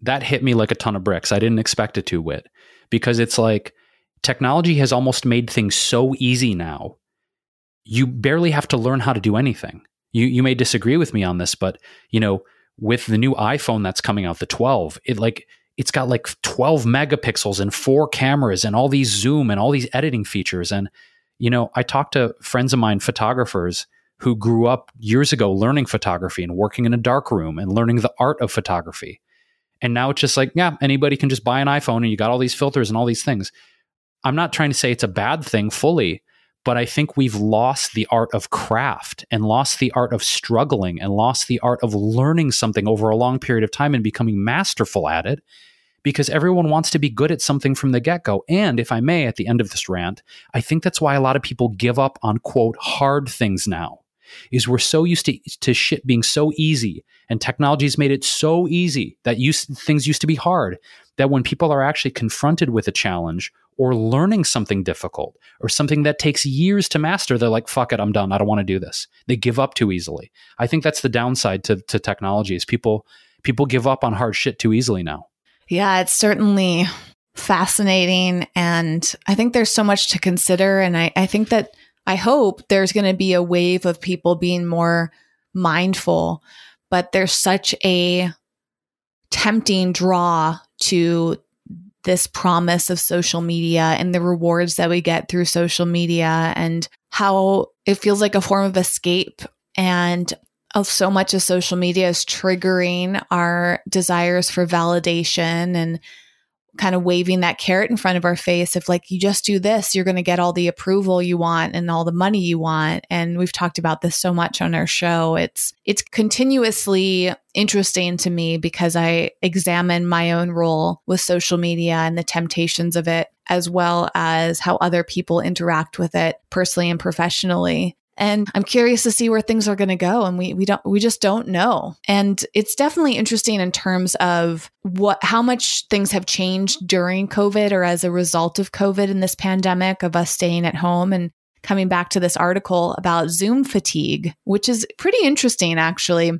that hit me like a ton of bricks. I didn't expect it to, Wit, because it's like technology has almost made things so easy now. You barely have to learn how to do anything. You you may disagree with me on this, but you know, with the new iPhone that's coming out, the 12, it like it's got like 12 megapixels and four cameras and all these zoom and all these editing features. And, you know, I talked to friends of mine, photographers, who grew up years ago learning photography and working in a dark room and learning the art of photography. And now it's just like, yeah, anybody can just buy an iPhone and you got all these filters and all these things. I'm not trying to say it's a bad thing fully, but I think we've lost the art of craft and lost the art of struggling and lost the art of learning something over a long period of time and becoming masterful at it because everyone wants to be good at something from the get go. And if I may, at the end of this rant, I think that's why a lot of people give up on quote hard things now. Is we're so used to, to shit being so easy and technology's made it so easy that used, things used to be hard that when people are actually confronted with a challenge or learning something difficult or something that takes years to master, they're like, fuck it, I'm done. I don't want to do this. They give up too easily. I think that's the downside to, to technology is people people give up on hard shit too easily now. Yeah, it's certainly fascinating. And I think there's so much to consider. And I, I think that I hope there's going to be a wave of people being more mindful, but there's such a tempting draw to this promise of social media and the rewards that we get through social media and how it feels like a form of escape and of so much of social media is triggering our desires for validation and kind of waving that carrot in front of our face if like you just do this you're going to get all the approval you want and all the money you want. And we've talked about this so much on our show. It's it's continuously interesting to me because I examine my own role with social media and the temptations of it as well as how other people interact with it personally and professionally and I'm curious to see where things are going to go and we we don't we just don't know. And it's definitely interesting in terms of what how much things have changed during COVID or as a result of COVID in this pandemic of us staying at home and coming back to this article about Zoom fatigue, which is pretty interesting actually.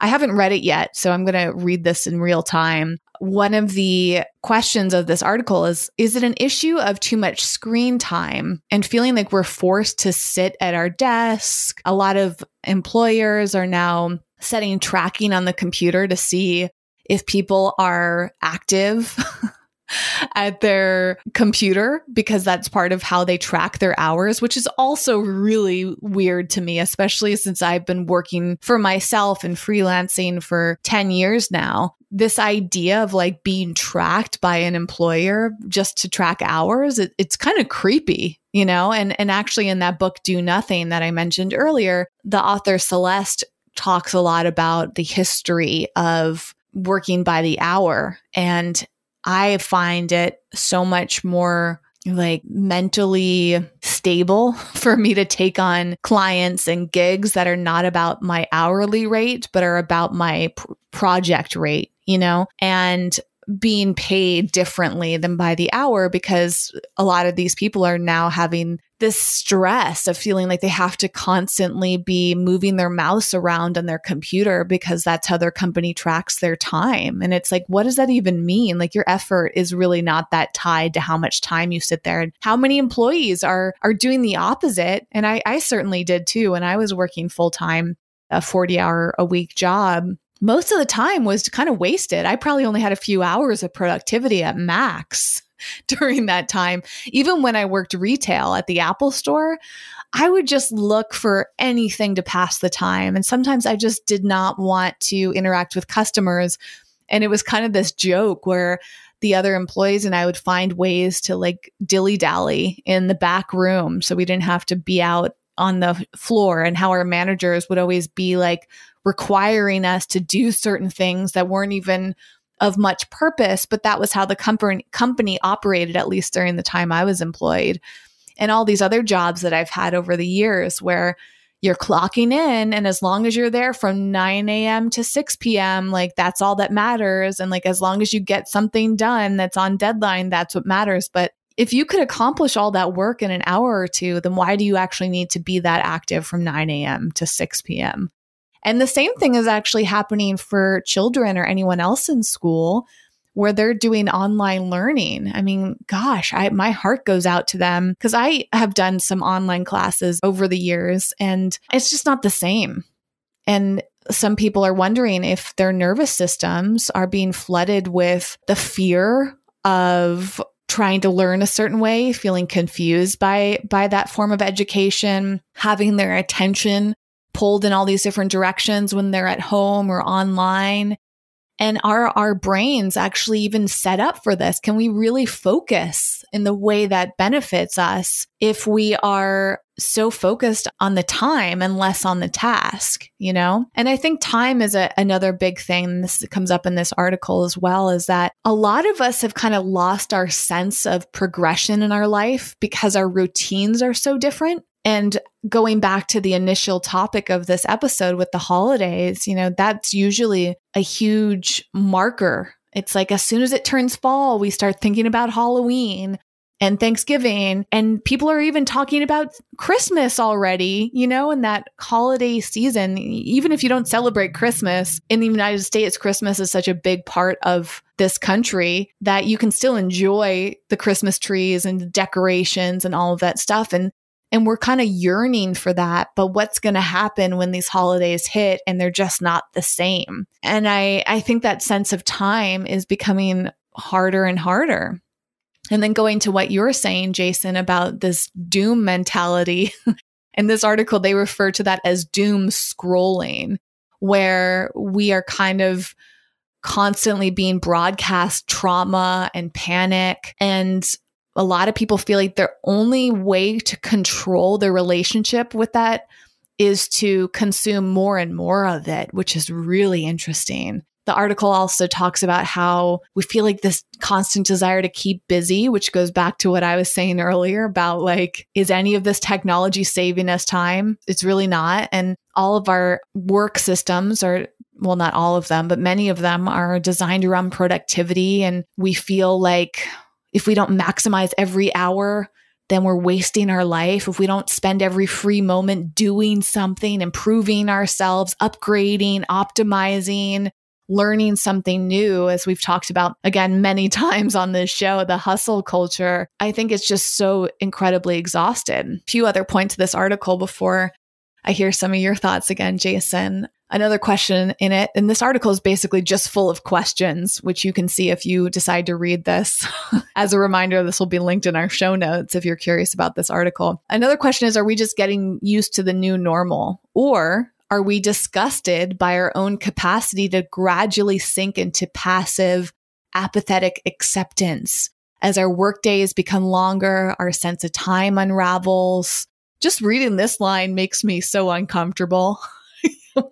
I haven't read it yet, so I'm going to read this in real time one of the questions of this article is Is it an issue of too much screen time and feeling like we're forced to sit at our desk? A lot of employers are now setting tracking on the computer to see if people are active at their computer because that's part of how they track their hours, which is also really weird to me, especially since I've been working for myself and freelancing for 10 years now. This idea of like being tracked by an employer just to track hours, it, it's kind of creepy, you know? And, and actually, in that book, Do Nothing, that I mentioned earlier, the author Celeste talks a lot about the history of working by the hour and I find it so much more like mentally stable for me to take on clients and gigs that are not about my hourly rate, but are about my pr- project rate, you know? And being paid differently than by the hour because a lot of these people are now having this stress of feeling like they have to constantly be moving their mouse around on their computer because that's how their company tracks their time. And it's like, what does that even mean? Like your effort is really not that tied to how much time you sit there and how many employees are, are doing the opposite. And I, I certainly did too. When I was working full time, a 40 hour a week job, most of the time was kind of wasted. I probably only had a few hours of productivity at max during that time. Even when I worked retail at the Apple store, I would just look for anything to pass the time. And sometimes I just did not want to interact with customers. And it was kind of this joke where the other employees and I would find ways to like dilly dally in the back room so we didn't have to be out on the floor and how our managers would always be like requiring us to do certain things that weren't even of much purpose, but that was how the company company operated at least during the time I was employed. And all these other jobs that I've had over the years where you're clocking in and as long as you're there from 9 a.m. to 6 p.m., like that's all that matters. And like as long as you get something done that's on deadline, that's what matters. But if you could accomplish all that work in an hour or two, then why do you actually need to be that active from 9 a.m. to 6 p.m.? And the same thing is actually happening for children or anyone else in school where they're doing online learning. I mean, gosh, I, my heart goes out to them because I have done some online classes over the years and it's just not the same. And some people are wondering if their nervous systems are being flooded with the fear of trying to learn a certain way, feeling confused by by that form of education, having their attention pulled in all these different directions when they're at home or online. And are our brains actually even set up for this? Can we really focus in the way that benefits us if we are so focused on the time and less on the task, you know? And I think time is a, another big thing. This comes up in this article as well is that a lot of us have kind of lost our sense of progression in our life because our routines are so different. And going back to the initial topic of this episode with the holidays, you know, that's usually a huge marker. It's like as soon as it turns fall, we start thinking about Halloween and Thanksgiving. And people are even talking about Christmas already, you know, in that holiday season. Even if you don't celebrate Christmas in the United States, Christmas is such a big part of this country that you can still enjoy the Christmas trees and decorations and all of that stuff. And and we're kind of yearning for that. But what's going to happen when these holidays hit and they're just not the same? And I, I think that sense of time is becoming harder and harder. And then going to what you're saying, Jason, about this doom mentality. In this article, they refer to that as doom scrolling, where we are kind of constantly being broadcast trauma and panic. And a lot of people feel like their only way to control their relationship with that is to consume more and more of it, which is really interesting. The article also talks about how we feel like this constant desire to keep busy, which goes back to what I was saying earlier about like, is any of this technology saving us time? It's really not. And all of our work systems are well, not all of them, but many of them are designed around productivity. And we feel like if we don't maximize every hour, then we're wasting our life. If we don't spend every free moment doing something, improving ourselves, upgrading, optimizing, learning something new, as we've talked about again many times on this show, the hustle culture, I think it's just so incredibly exhausted. A few other points to this article before I hear some of your thoughts again, Jason another question in it. And this article is basically just full of questions, which you can see if you decide to read this. As a reminder, this will be linked in our show notes if you're curious about this article. Another question is Are we just getting used to the new normal? Or are we disgusted by our own capacity to gradually sink into passive, apathetic acceptance? As our workdays become longer, our sense of time unravels. Just reading this line makes me so uncomfortable.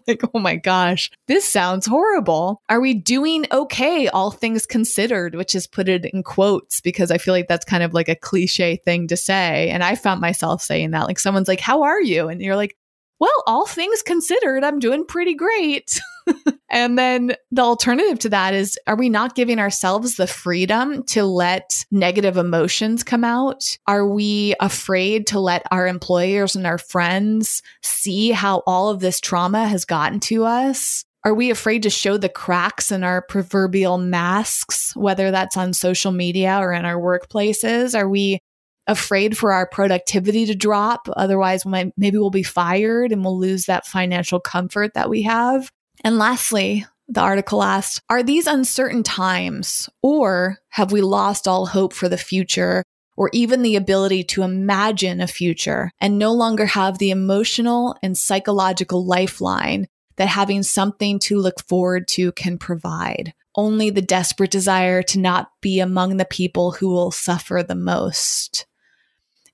like, oh my gosh, this sounds horrible. Are we doing okay, all things considered? Which is put it in quotes because I feel like that's kind of like a cliche thing to say. And I found myself saying that. Like someone's like, How are you? And you're like, well, all things considered, I'm doing pretty great. and then the alternative to that is are we not giving ourselves the freedom to let negative emotions come out? Are we afraid to let our employers and our friends see how all of this trauma has gotten to us? Are we afraid to show the cracks in our proverbial masks, whether that's on social media or in our workplaces? Are we afraid for our productivity to drop. Otherwise, maybe we'll be fired and we'll lose that financial comfort that we have. And lastly, the article asked Are these uncertain times, or have we lost all hope for the future, or even the ability to imagine a future, and no longer have the emotional and psychological lifeline that having something to look forward to can provide? Only the desperate desire to not be among the people who will suffer the most.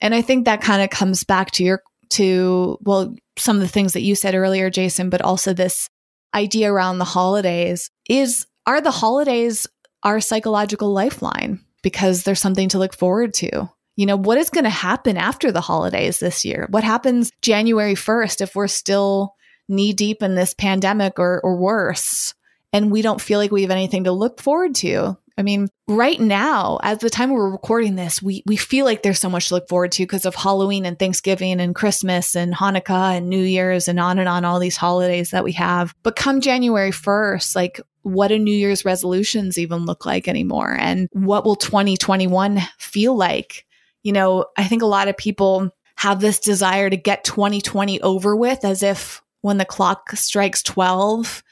And I think that kind of comes back to your, to, well, some of the things that you said earlier, Jason, but also this idea around the holidays is are the holidays our psychological lifeline because there's something to look forward to? You know, what is going to happen after the holidays this year? What happens January 1st if we're still knee deep in this pandemic or, or worse? And we don't feel like we have anything to look forward to. I mean, right now, at the time we're recording this, we we feel like there's so much to look forward to because of Halloween and Thanksgiving and Christmas and Hanukkah and New Year's and on and on all these holidays that we have. But come January 1st, like what do New Year's resolutions even look like anymore? And what will 2021 feel like? You know, I think a lot of people have this desire to get 2020 over with as if when the clock strikes 12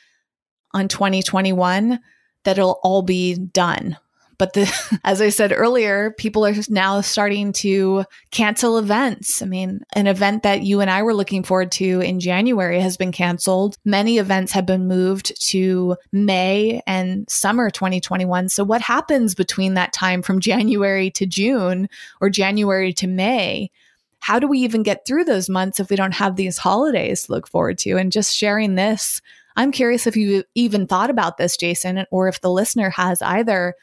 on 2021 that it'll all be done. But the, as I said earlier, people are now starting to cancel events. I mean, an event that you and I were looking forward to in January has been canceled. Many events have been moved to May and summer 2021. So, what happens between that time from January to June or January to May? How do we even get through those months if we don't have these holidays to look forward to? And just sharing this I'm curious if you even thought about this, Jason, or if the listener has either.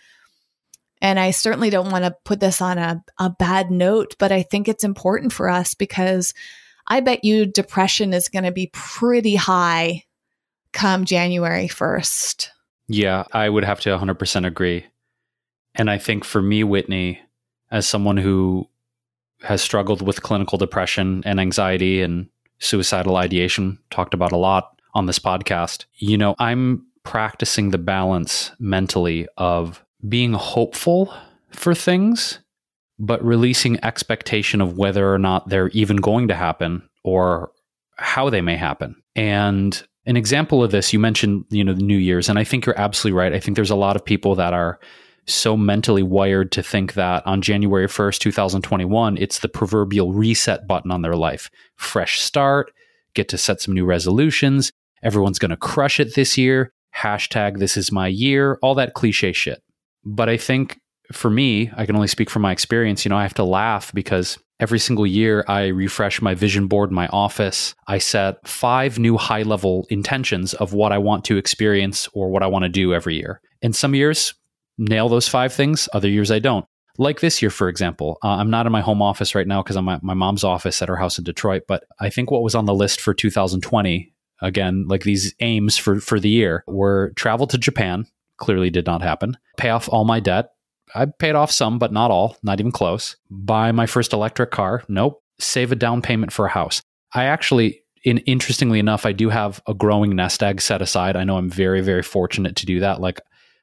And I certainly don't want to put this on a, a bad note, but I think it's important for us because I bet you depression is going to be pretty high come January 1st. Yeah, I would have to 100% agree. And I think for me, Whitney, as someone who has struggled with clinical depression and anxiety and suicidal ideation, talked about a lot on this podcast, you know, I'm practicing the balance mentally of being hopeful for things, but releasing expectation of whether or not they're even going to happen or how they may happen. And an example of this, you mentioned, you know, the New Year's, and I think you're absolutely right. I think there's a lot of people that are so mentally wired to think that on January 1st, 2021, it's the proverbial reset button on their life. Fresh start, get to set some new resolutions, Everyone's going to crush it this year. Hashtag this is my year, all that cliche shit. But I think for me, I can only speak from my experience. You know, I have to laugh because every single year I refresh my vision board in my office. I set five new high level intentions of what I want to experience or what I want to do every year. And some years nail those five things, other years I don't. Like this year, for example, uh, I'm not in my home office right now because I'm at my mom's office at her house in Detroit. But I think what was on the list for 2020 again, like these aims for for the year were travel to Japan. Clearly, did not happen. Pay off all my debt. I paid off some, but not all. Not even close. Buy my first electric car. Nope. Save a down payment for a house. I actually, in interestingly enough, I do have a growing nest egg set aside. I know I'm very, very fortunate to do that. Like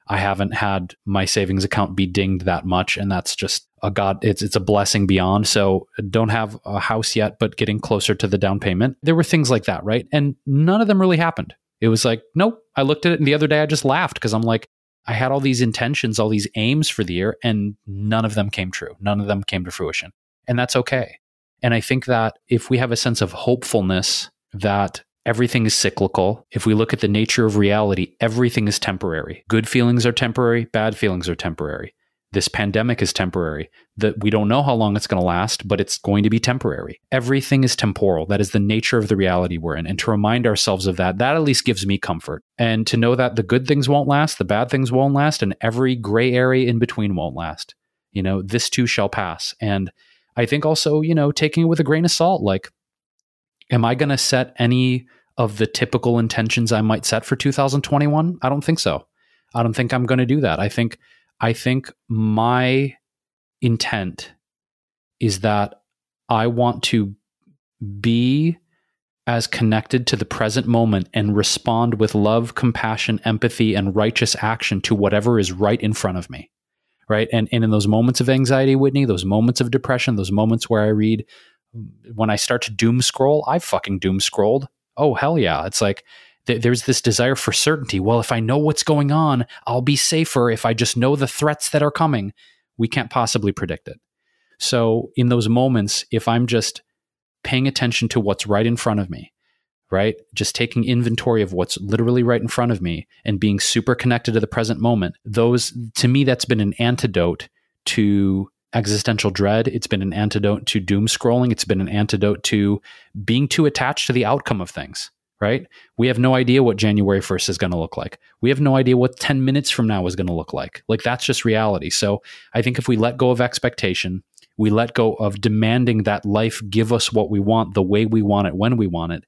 I haven't had my savings account be dinged that much, and that's just a god. It's it's a blessing beyond. So don't have a house yet, but getting closer to the down payment. There were things like that, right? And none of them really happened. It was like, nope. I looked at it, and the other day I just laughed because I'm like, I had all these intentions, all these aims for the year, and none of them came true. None of them came to fruition, and that's okay. And I think that if we have a sense of hopefulness that everything is cyclical. If we look at the nature of reality, everything is temporary. Good feelings are temporary, bad feelings are temporary. this pandemic is temporary. That we don't know how long it's going to last, but it's going to be temporary. Everything is temporal. That is the nature of the reality we're in. And to remind ourselves of that, that at least gives me comfort. And to know that the good things won't last, the bad things won't last, and every gray area in between won't last. You know, this too shall pass. And I think also, you know, taking it with a grain of salt, like, am I going to set any of the typical intentions I might set for 2021? I don't think so. I don't think I'm going to do that. I think I think my intent is that I want to be as connected to the present moment and respond with love, compassion, empathy, and righteous action to whatever is right in front of me. Right. And, and in those moments of anxiety, Whitney, those moments of depression, those moments where I read, when I start to doom scroll, I've fucking doom scrolled. Oh, hell yeah. It's like, th- there's this desire for certainty. Well, if I know what's going on, I'll be safer if I just know the threats that are coming. We can't possibly predict it. So, in those moments, if I'm just paying attention to what's right in front of me, right? Just taking inventory of what's literally right in front of me and being super connected to the present moment, those, to me, that's been an antidote to existential dread. It's been an antidote to doom scrolling. It's been an antidote to being too attached to the outcome of things right? We have no idea what January 1st is going to look like. We have no idea what 10 minutes from now is going to look like. Like that's just reality. So I think if we let go of expectation, we let go of demanding that life give us what we want the way we want it when we want it.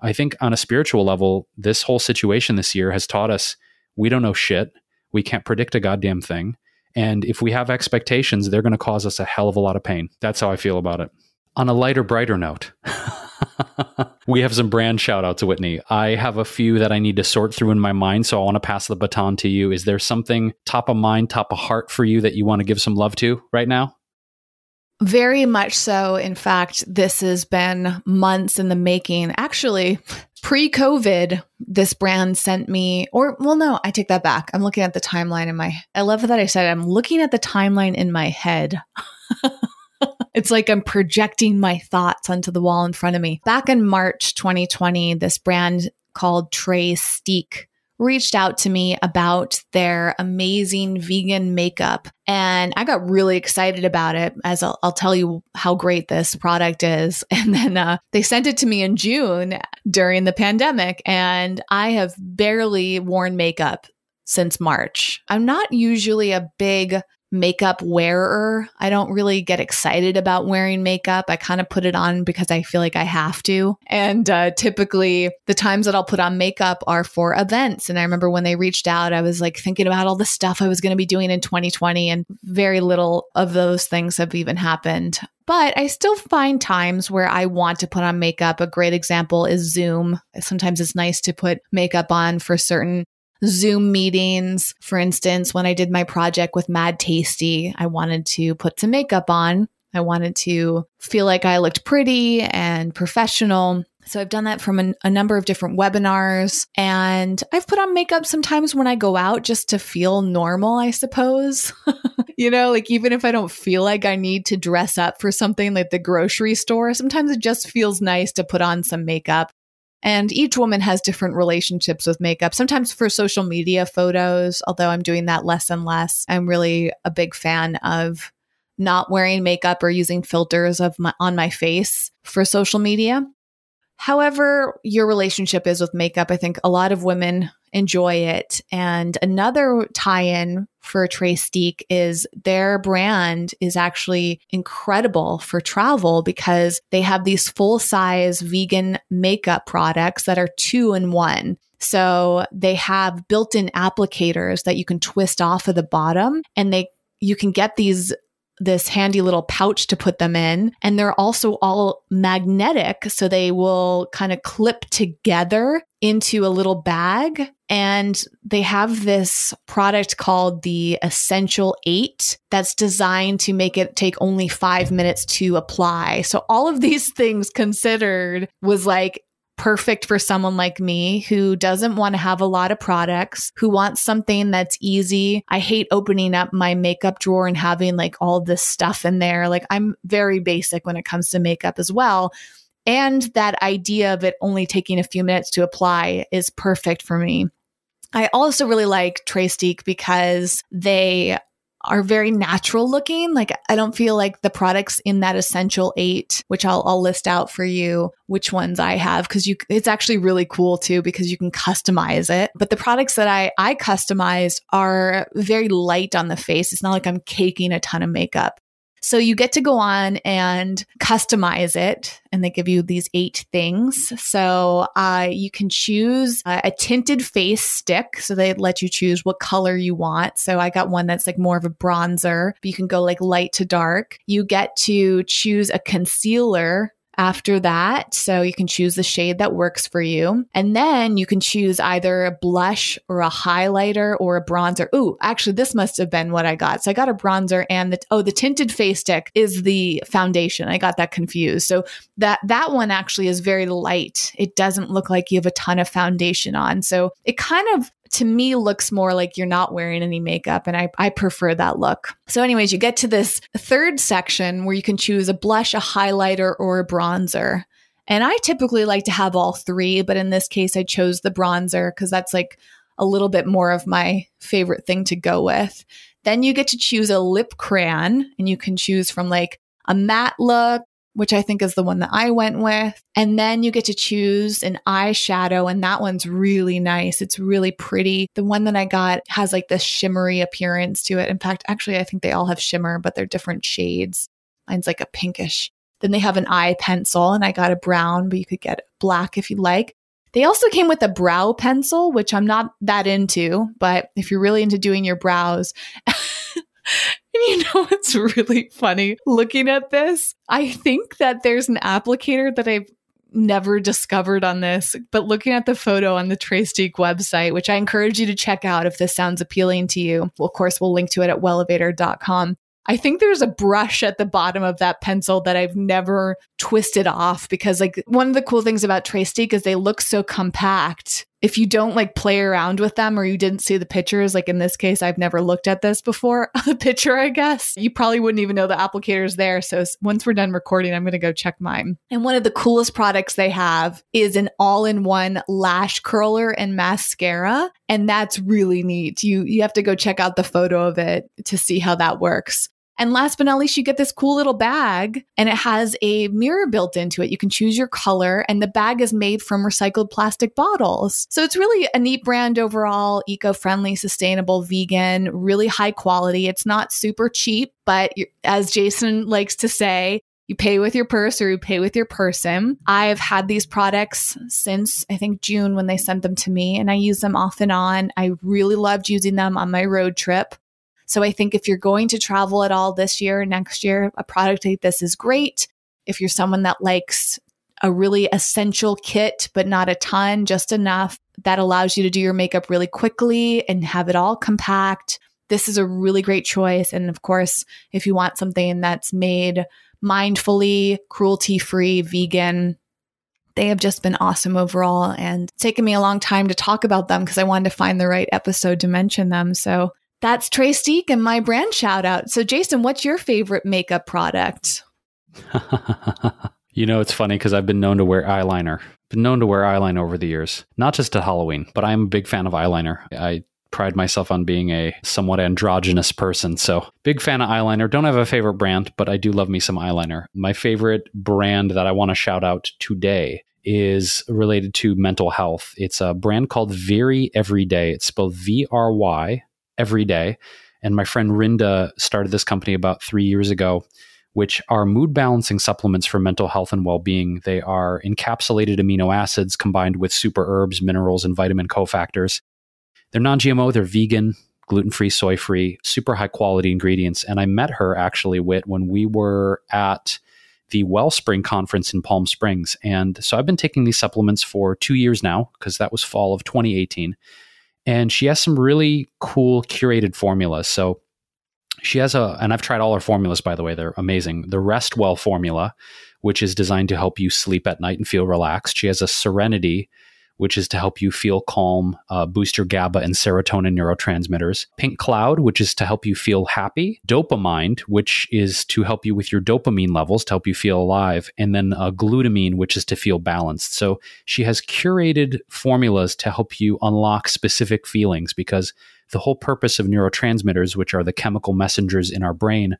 I think on a spiritual level, this whole situation this year has taught us we don't know shit. We can't predict a goddamn thing. And if we have expectations, they're going to cause us a hell of a lot of pain. That's how I feel about it. On a lighter, brighter note, we have some brand shout outs, Whitney. I have a few that I need to sort through in my mind, so I want to pass the baton to you. Is there something top of mind, top of heart for you that you want to give some love to right now? Very much so. In fact, this has been months in the making. Actually, pre COVID, this brand sent me, or well, no, I take that back. I'm looking at the timeline in my, I love that I said I'm looking at the timeline in my head. It's like I'm projecting my thoughts onto the wall in front of me. Back in March 2020, this brand called Trestique reached out to me about their amazing vegan makeup. And I got really excited about it, as I'll, I'll tell you how great this product is. And then uh, they sent it to me in June during the pandemic, and I have barely worn makeup since March. I'm not usually a big makeup wearer. I don't really get excited about wearing makeup. I kind of put it on because I feel like I have to. And uh, typically, the times that I'll put on makeup are for events. And I remember when they reached out, I was like thinking about all the stuff I was going to be doing in 2020, and very little of those things have even happened. But I still find times where I want to put on makeup. A great example is Zoom. Sometimes it's nice to put makeup on for certain Zoom meetings. For instance, when I did my project with Mad Tasty, I wanted to put some makeup on. I wanted to feel like I looked pretty and professional. So I've done that from a, a, number of different webinars. And I've put on makeup sometimes when I go out just to feel normal, I suppose. you know, like even if I don't feel like I need to dress up for something like the grocery store, sometimes it just feels nice to put on some makeup. And each woman has different relationships with makeup. Sometimes for social media photos, although I'm doing that less and less, I'm really a big fan of not wearing makeup or using filters of my, on my face for social media. However, your relationship is with makeup, I think a lot of women enjoy it. And another tie in for Trestique is their brand is actually incredible for travel because they have these full size vegan makeup products that are two in one. So they have built in applicators that you can twist off of the bottom and they you can get these this handy little pouch to put them in. And they're also all magnetic. So they will kind of clip together into a little bag. And they have this product called the Essential 8 that's designed to make it take only five minutes to apply. So, all of these things considered was like perfect for someone like me who doesn't want to have a lot of products, who wants something that's easy. I hate opening up my makeup drawer and having like all this stuff in there. Like I'm very basic when it comes to makeup as well. And that idea of it only taking a few minutes to apply is perfect for me. I also really like Trestique because they are very natural looking. Like I don't feel like the products in that essential eight, which I'll, I'll list out for you, which ones I have because you it's actually really cool too because you can customize it. But the products that I I customized are very light on the face. It's not like I'm caking a ton of makeup. So you get to go on and customize it, and they give you these eight things. So uh, you can choose a, a tinted face stick. So they let you choose what color you want. So I got one that's like more of a bronzer, but you can go like light to dark. You get to choose a concealer after that. So you can choose the shade that works for you. And then you can choose either a blush or a highlighter or a bronzer. Ooh, actually, this must have been what I got. So I got a bronzer and the, oh, the tinted face stick is the foundation. I got that confused. So that, that one actually is very light. It doesn't look like you have a ton of foundation on. So it kind of to me looks more like you're not wearing any makeup and I, I prefer that look. So anyways you get to this third section where you can choose a blush a highlighter or a bronzer. And i typically like to have all three but in this case i chose the bronzer because that's like a little bit more of my favorite thing to go with. Then you get to choose a lip crayon and you can choose from like a matte look which I think is the one that I went with. And then you get to choose an eyeshadow, and that one's really nice. It's really pretty. The one that I got has like this shimmery appearance to it. In fact, actually, I think they all have shimmer, but they're different shades. Mine's like a pinkish. Then they have an eye pencil, and I got a brown, but you could get black if you like. They also came with a brow pencil, which I'm not that into, but if you're really into doing your brows, you know what's really funny looking at this? I think that there's an applicator that I've never discovered on this, but looking at the photo on the Trestique website, which I encourage you to check out if this sounds appealing to you. Well, of course, we'll link to it at wellevatr.com. I think there's a brush at the bottom of that pencil that I've never twisted off because like one of the cool things about Trestique is they look so compact. If you don't like play around with them or you didn't see the pictures, like in this case, I've never looked at this before, the picture, I guess, you probably wouldn't even know the applicator's there. So once we're done recording, I'm going to go check mine. And one of the coolest products they have is an all in one lash curler and mascara. And that's really neat. You, you have to go check out the photo of it to see how that works. And last but not least, you get this cool little bag and it has a mirror built into it. You can choose your color and the bag is made from recycled plastic bottles. So it's really a neat brand overall, eco-friendly, sustainable, vegan, really high quality. It's not super cheap, but as Jason likes to say, you pay with your purse or you pay with your person. I've had these products since I think June when they sent them to me and I use them off and on. I really loved using them on my road trip. So I think if you're going to travel at all this year, next year, a product like this is great. If you're someone that likes a really essential kit, but not a ton, just enough that allows you to do your makeup really quickly and have it all compact. This is a really great choice. And of course, if you want something that's made mindfully, cruelty free, vegan, they have just been awesome overall and taken me a long time to talk about them because I wanted to find the right episode to mention them. So that's Trestique and my brand shout out. So, Jason, what's your favorite makeup product? you know, it's funny because I've been known to wear eyeliner. Been known to wear eyeliner over the years, not just to Halloween, but I'm a big fan of eyeliner. I pride myself on being a somewhat androgynous person. So, big fan of eyeliner. Don't have a favorite brand, but I do love me some eyeliner. My favorite brand that I want to shout out today is related to mental health. It's a brand called Very Everyday. It's spelled V R Y every day. And my friend Rinda started this company about three years ago, which are mood balancing supplements for mental health and well being. They are encapsulated amino acids combined with super herbs, minerals, and vitamin cofactors. They're non GMO, they're vegan, gluten free, soy free, super high quality ingredients. And I met her actually, Whit, when we were at the Wellspring conference in Palm Springs. And so I've been taking these supplements for two years now, because that was fall of 2018 and she has some really cool curated formulas. So she has a, and I've tried all her formulas, by the way, they're amazing. The Rest Well formula, which is designed to help you sleep at night and feel relaxed. She has a Serenity, which is to help you feel calm, uh, boost your GABA and serotonin neurotransmitters. Pink Cloud, which is to help you feel happy. Dopamind, which is to help you with your dopamine levels to help you feel alive. And then uh, glutamine, which is to feel balanced. So she has curated formulas to help you unlock specific feelings because The whole purpose of neurotransmitters, which are the chemical messengers in our brain,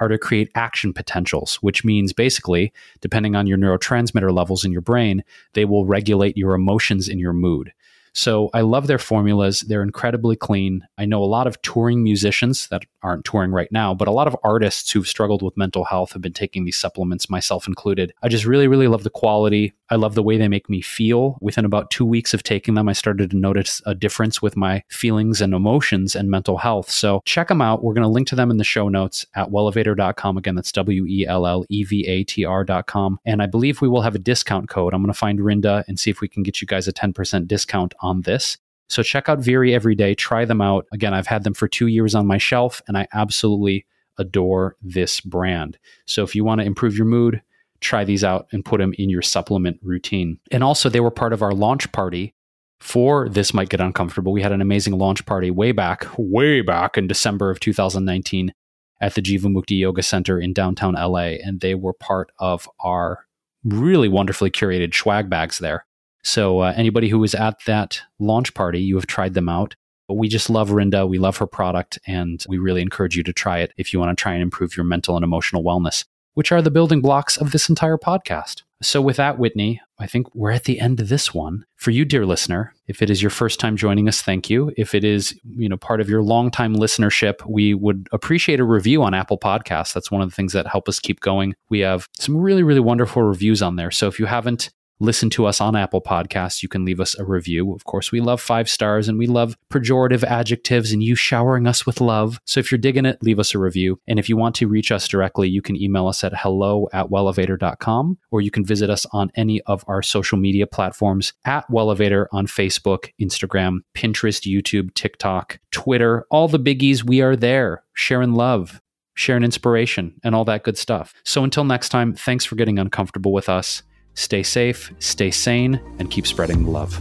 are to create action potentials, which means basically, depending on your neurotransmitter levels in your brain, they will regulate your emotions and your mood. So I love their formulas. They're incredibly clean. I know a lot of touring musicians that aren't touring right now, but a lot of artists who've struggled with mental health have been taking these supplements, myself included. I just really, really love the quality. I love the way they make me feel. Within about two weeks of taking them, I started to notice a difference with my feelings and emotions and mental health. So check them out. We're going to link to them in the show notes at wellevatr.com. Again, that's W E L L E V A T R.com. And I believe we will have a discount code. I'm going to find Rinda and see if we can get you guys a 10% discount on this. So check out Veeri every day. Try them out. Again, I've had them for two years on my shelf, and I absolutely adore this brand. So if you want to improve your mood, try these out and put them in your supplement routine. And also, they were part of our launch party for This Might Get Uncomfortable. We had an amazing launch party way back, way back in December of 2019 at the Jivamukti Yoga Center in downtown LA. And they were part of our really wonderfully curated swag bags there. So, uh, anybody who was at that launch party, you have tried them out. But we just love Rinda. We love her product, and we really encourage you to try it if you want to try and improve your mental and emotional wellness, which are the building blocks of this entire podcast. So, with that, Whitney, I think we're at the end of this one. For you, dear listener, if it is your first time joining us, thank you. If it is, you know, part of your longtime listenership, we would appreciate a review on Apple Podcasts. That's one of the things that help us keep going. We have some really, really wonderful reviews on there. So if you haven't listen to us on Apple Podcasts, you can leave us a review. Of course, we love five stars and we love pejorative adjectives and you showering us with love. So if you're digging it, leave us a review. And if you want to reach us directly, you can email us at hello at wellevatr.com or you can visit us on any of our social media platforms at Wellevatr on Facebook, Instagram, Pinterest, YouTube, TikTok, Twitter, all the biggies. We are there sharing love Share sharing inspiration and all that good stuff. So until next time, thanks for getting uncomfortable with us. Stay safe, stay sane, and keep spreading the love.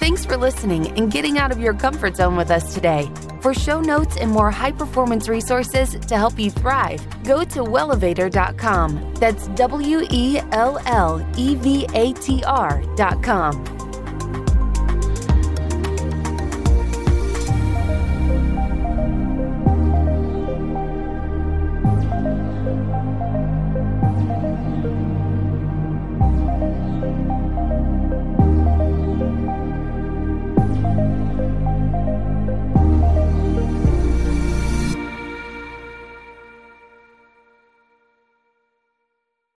Thanks for listening and getting out of your comfort zone with us today. For show notes and more high performance resources to help you thrive, go to wellevatr.com. That's W E L L E V A T R.com.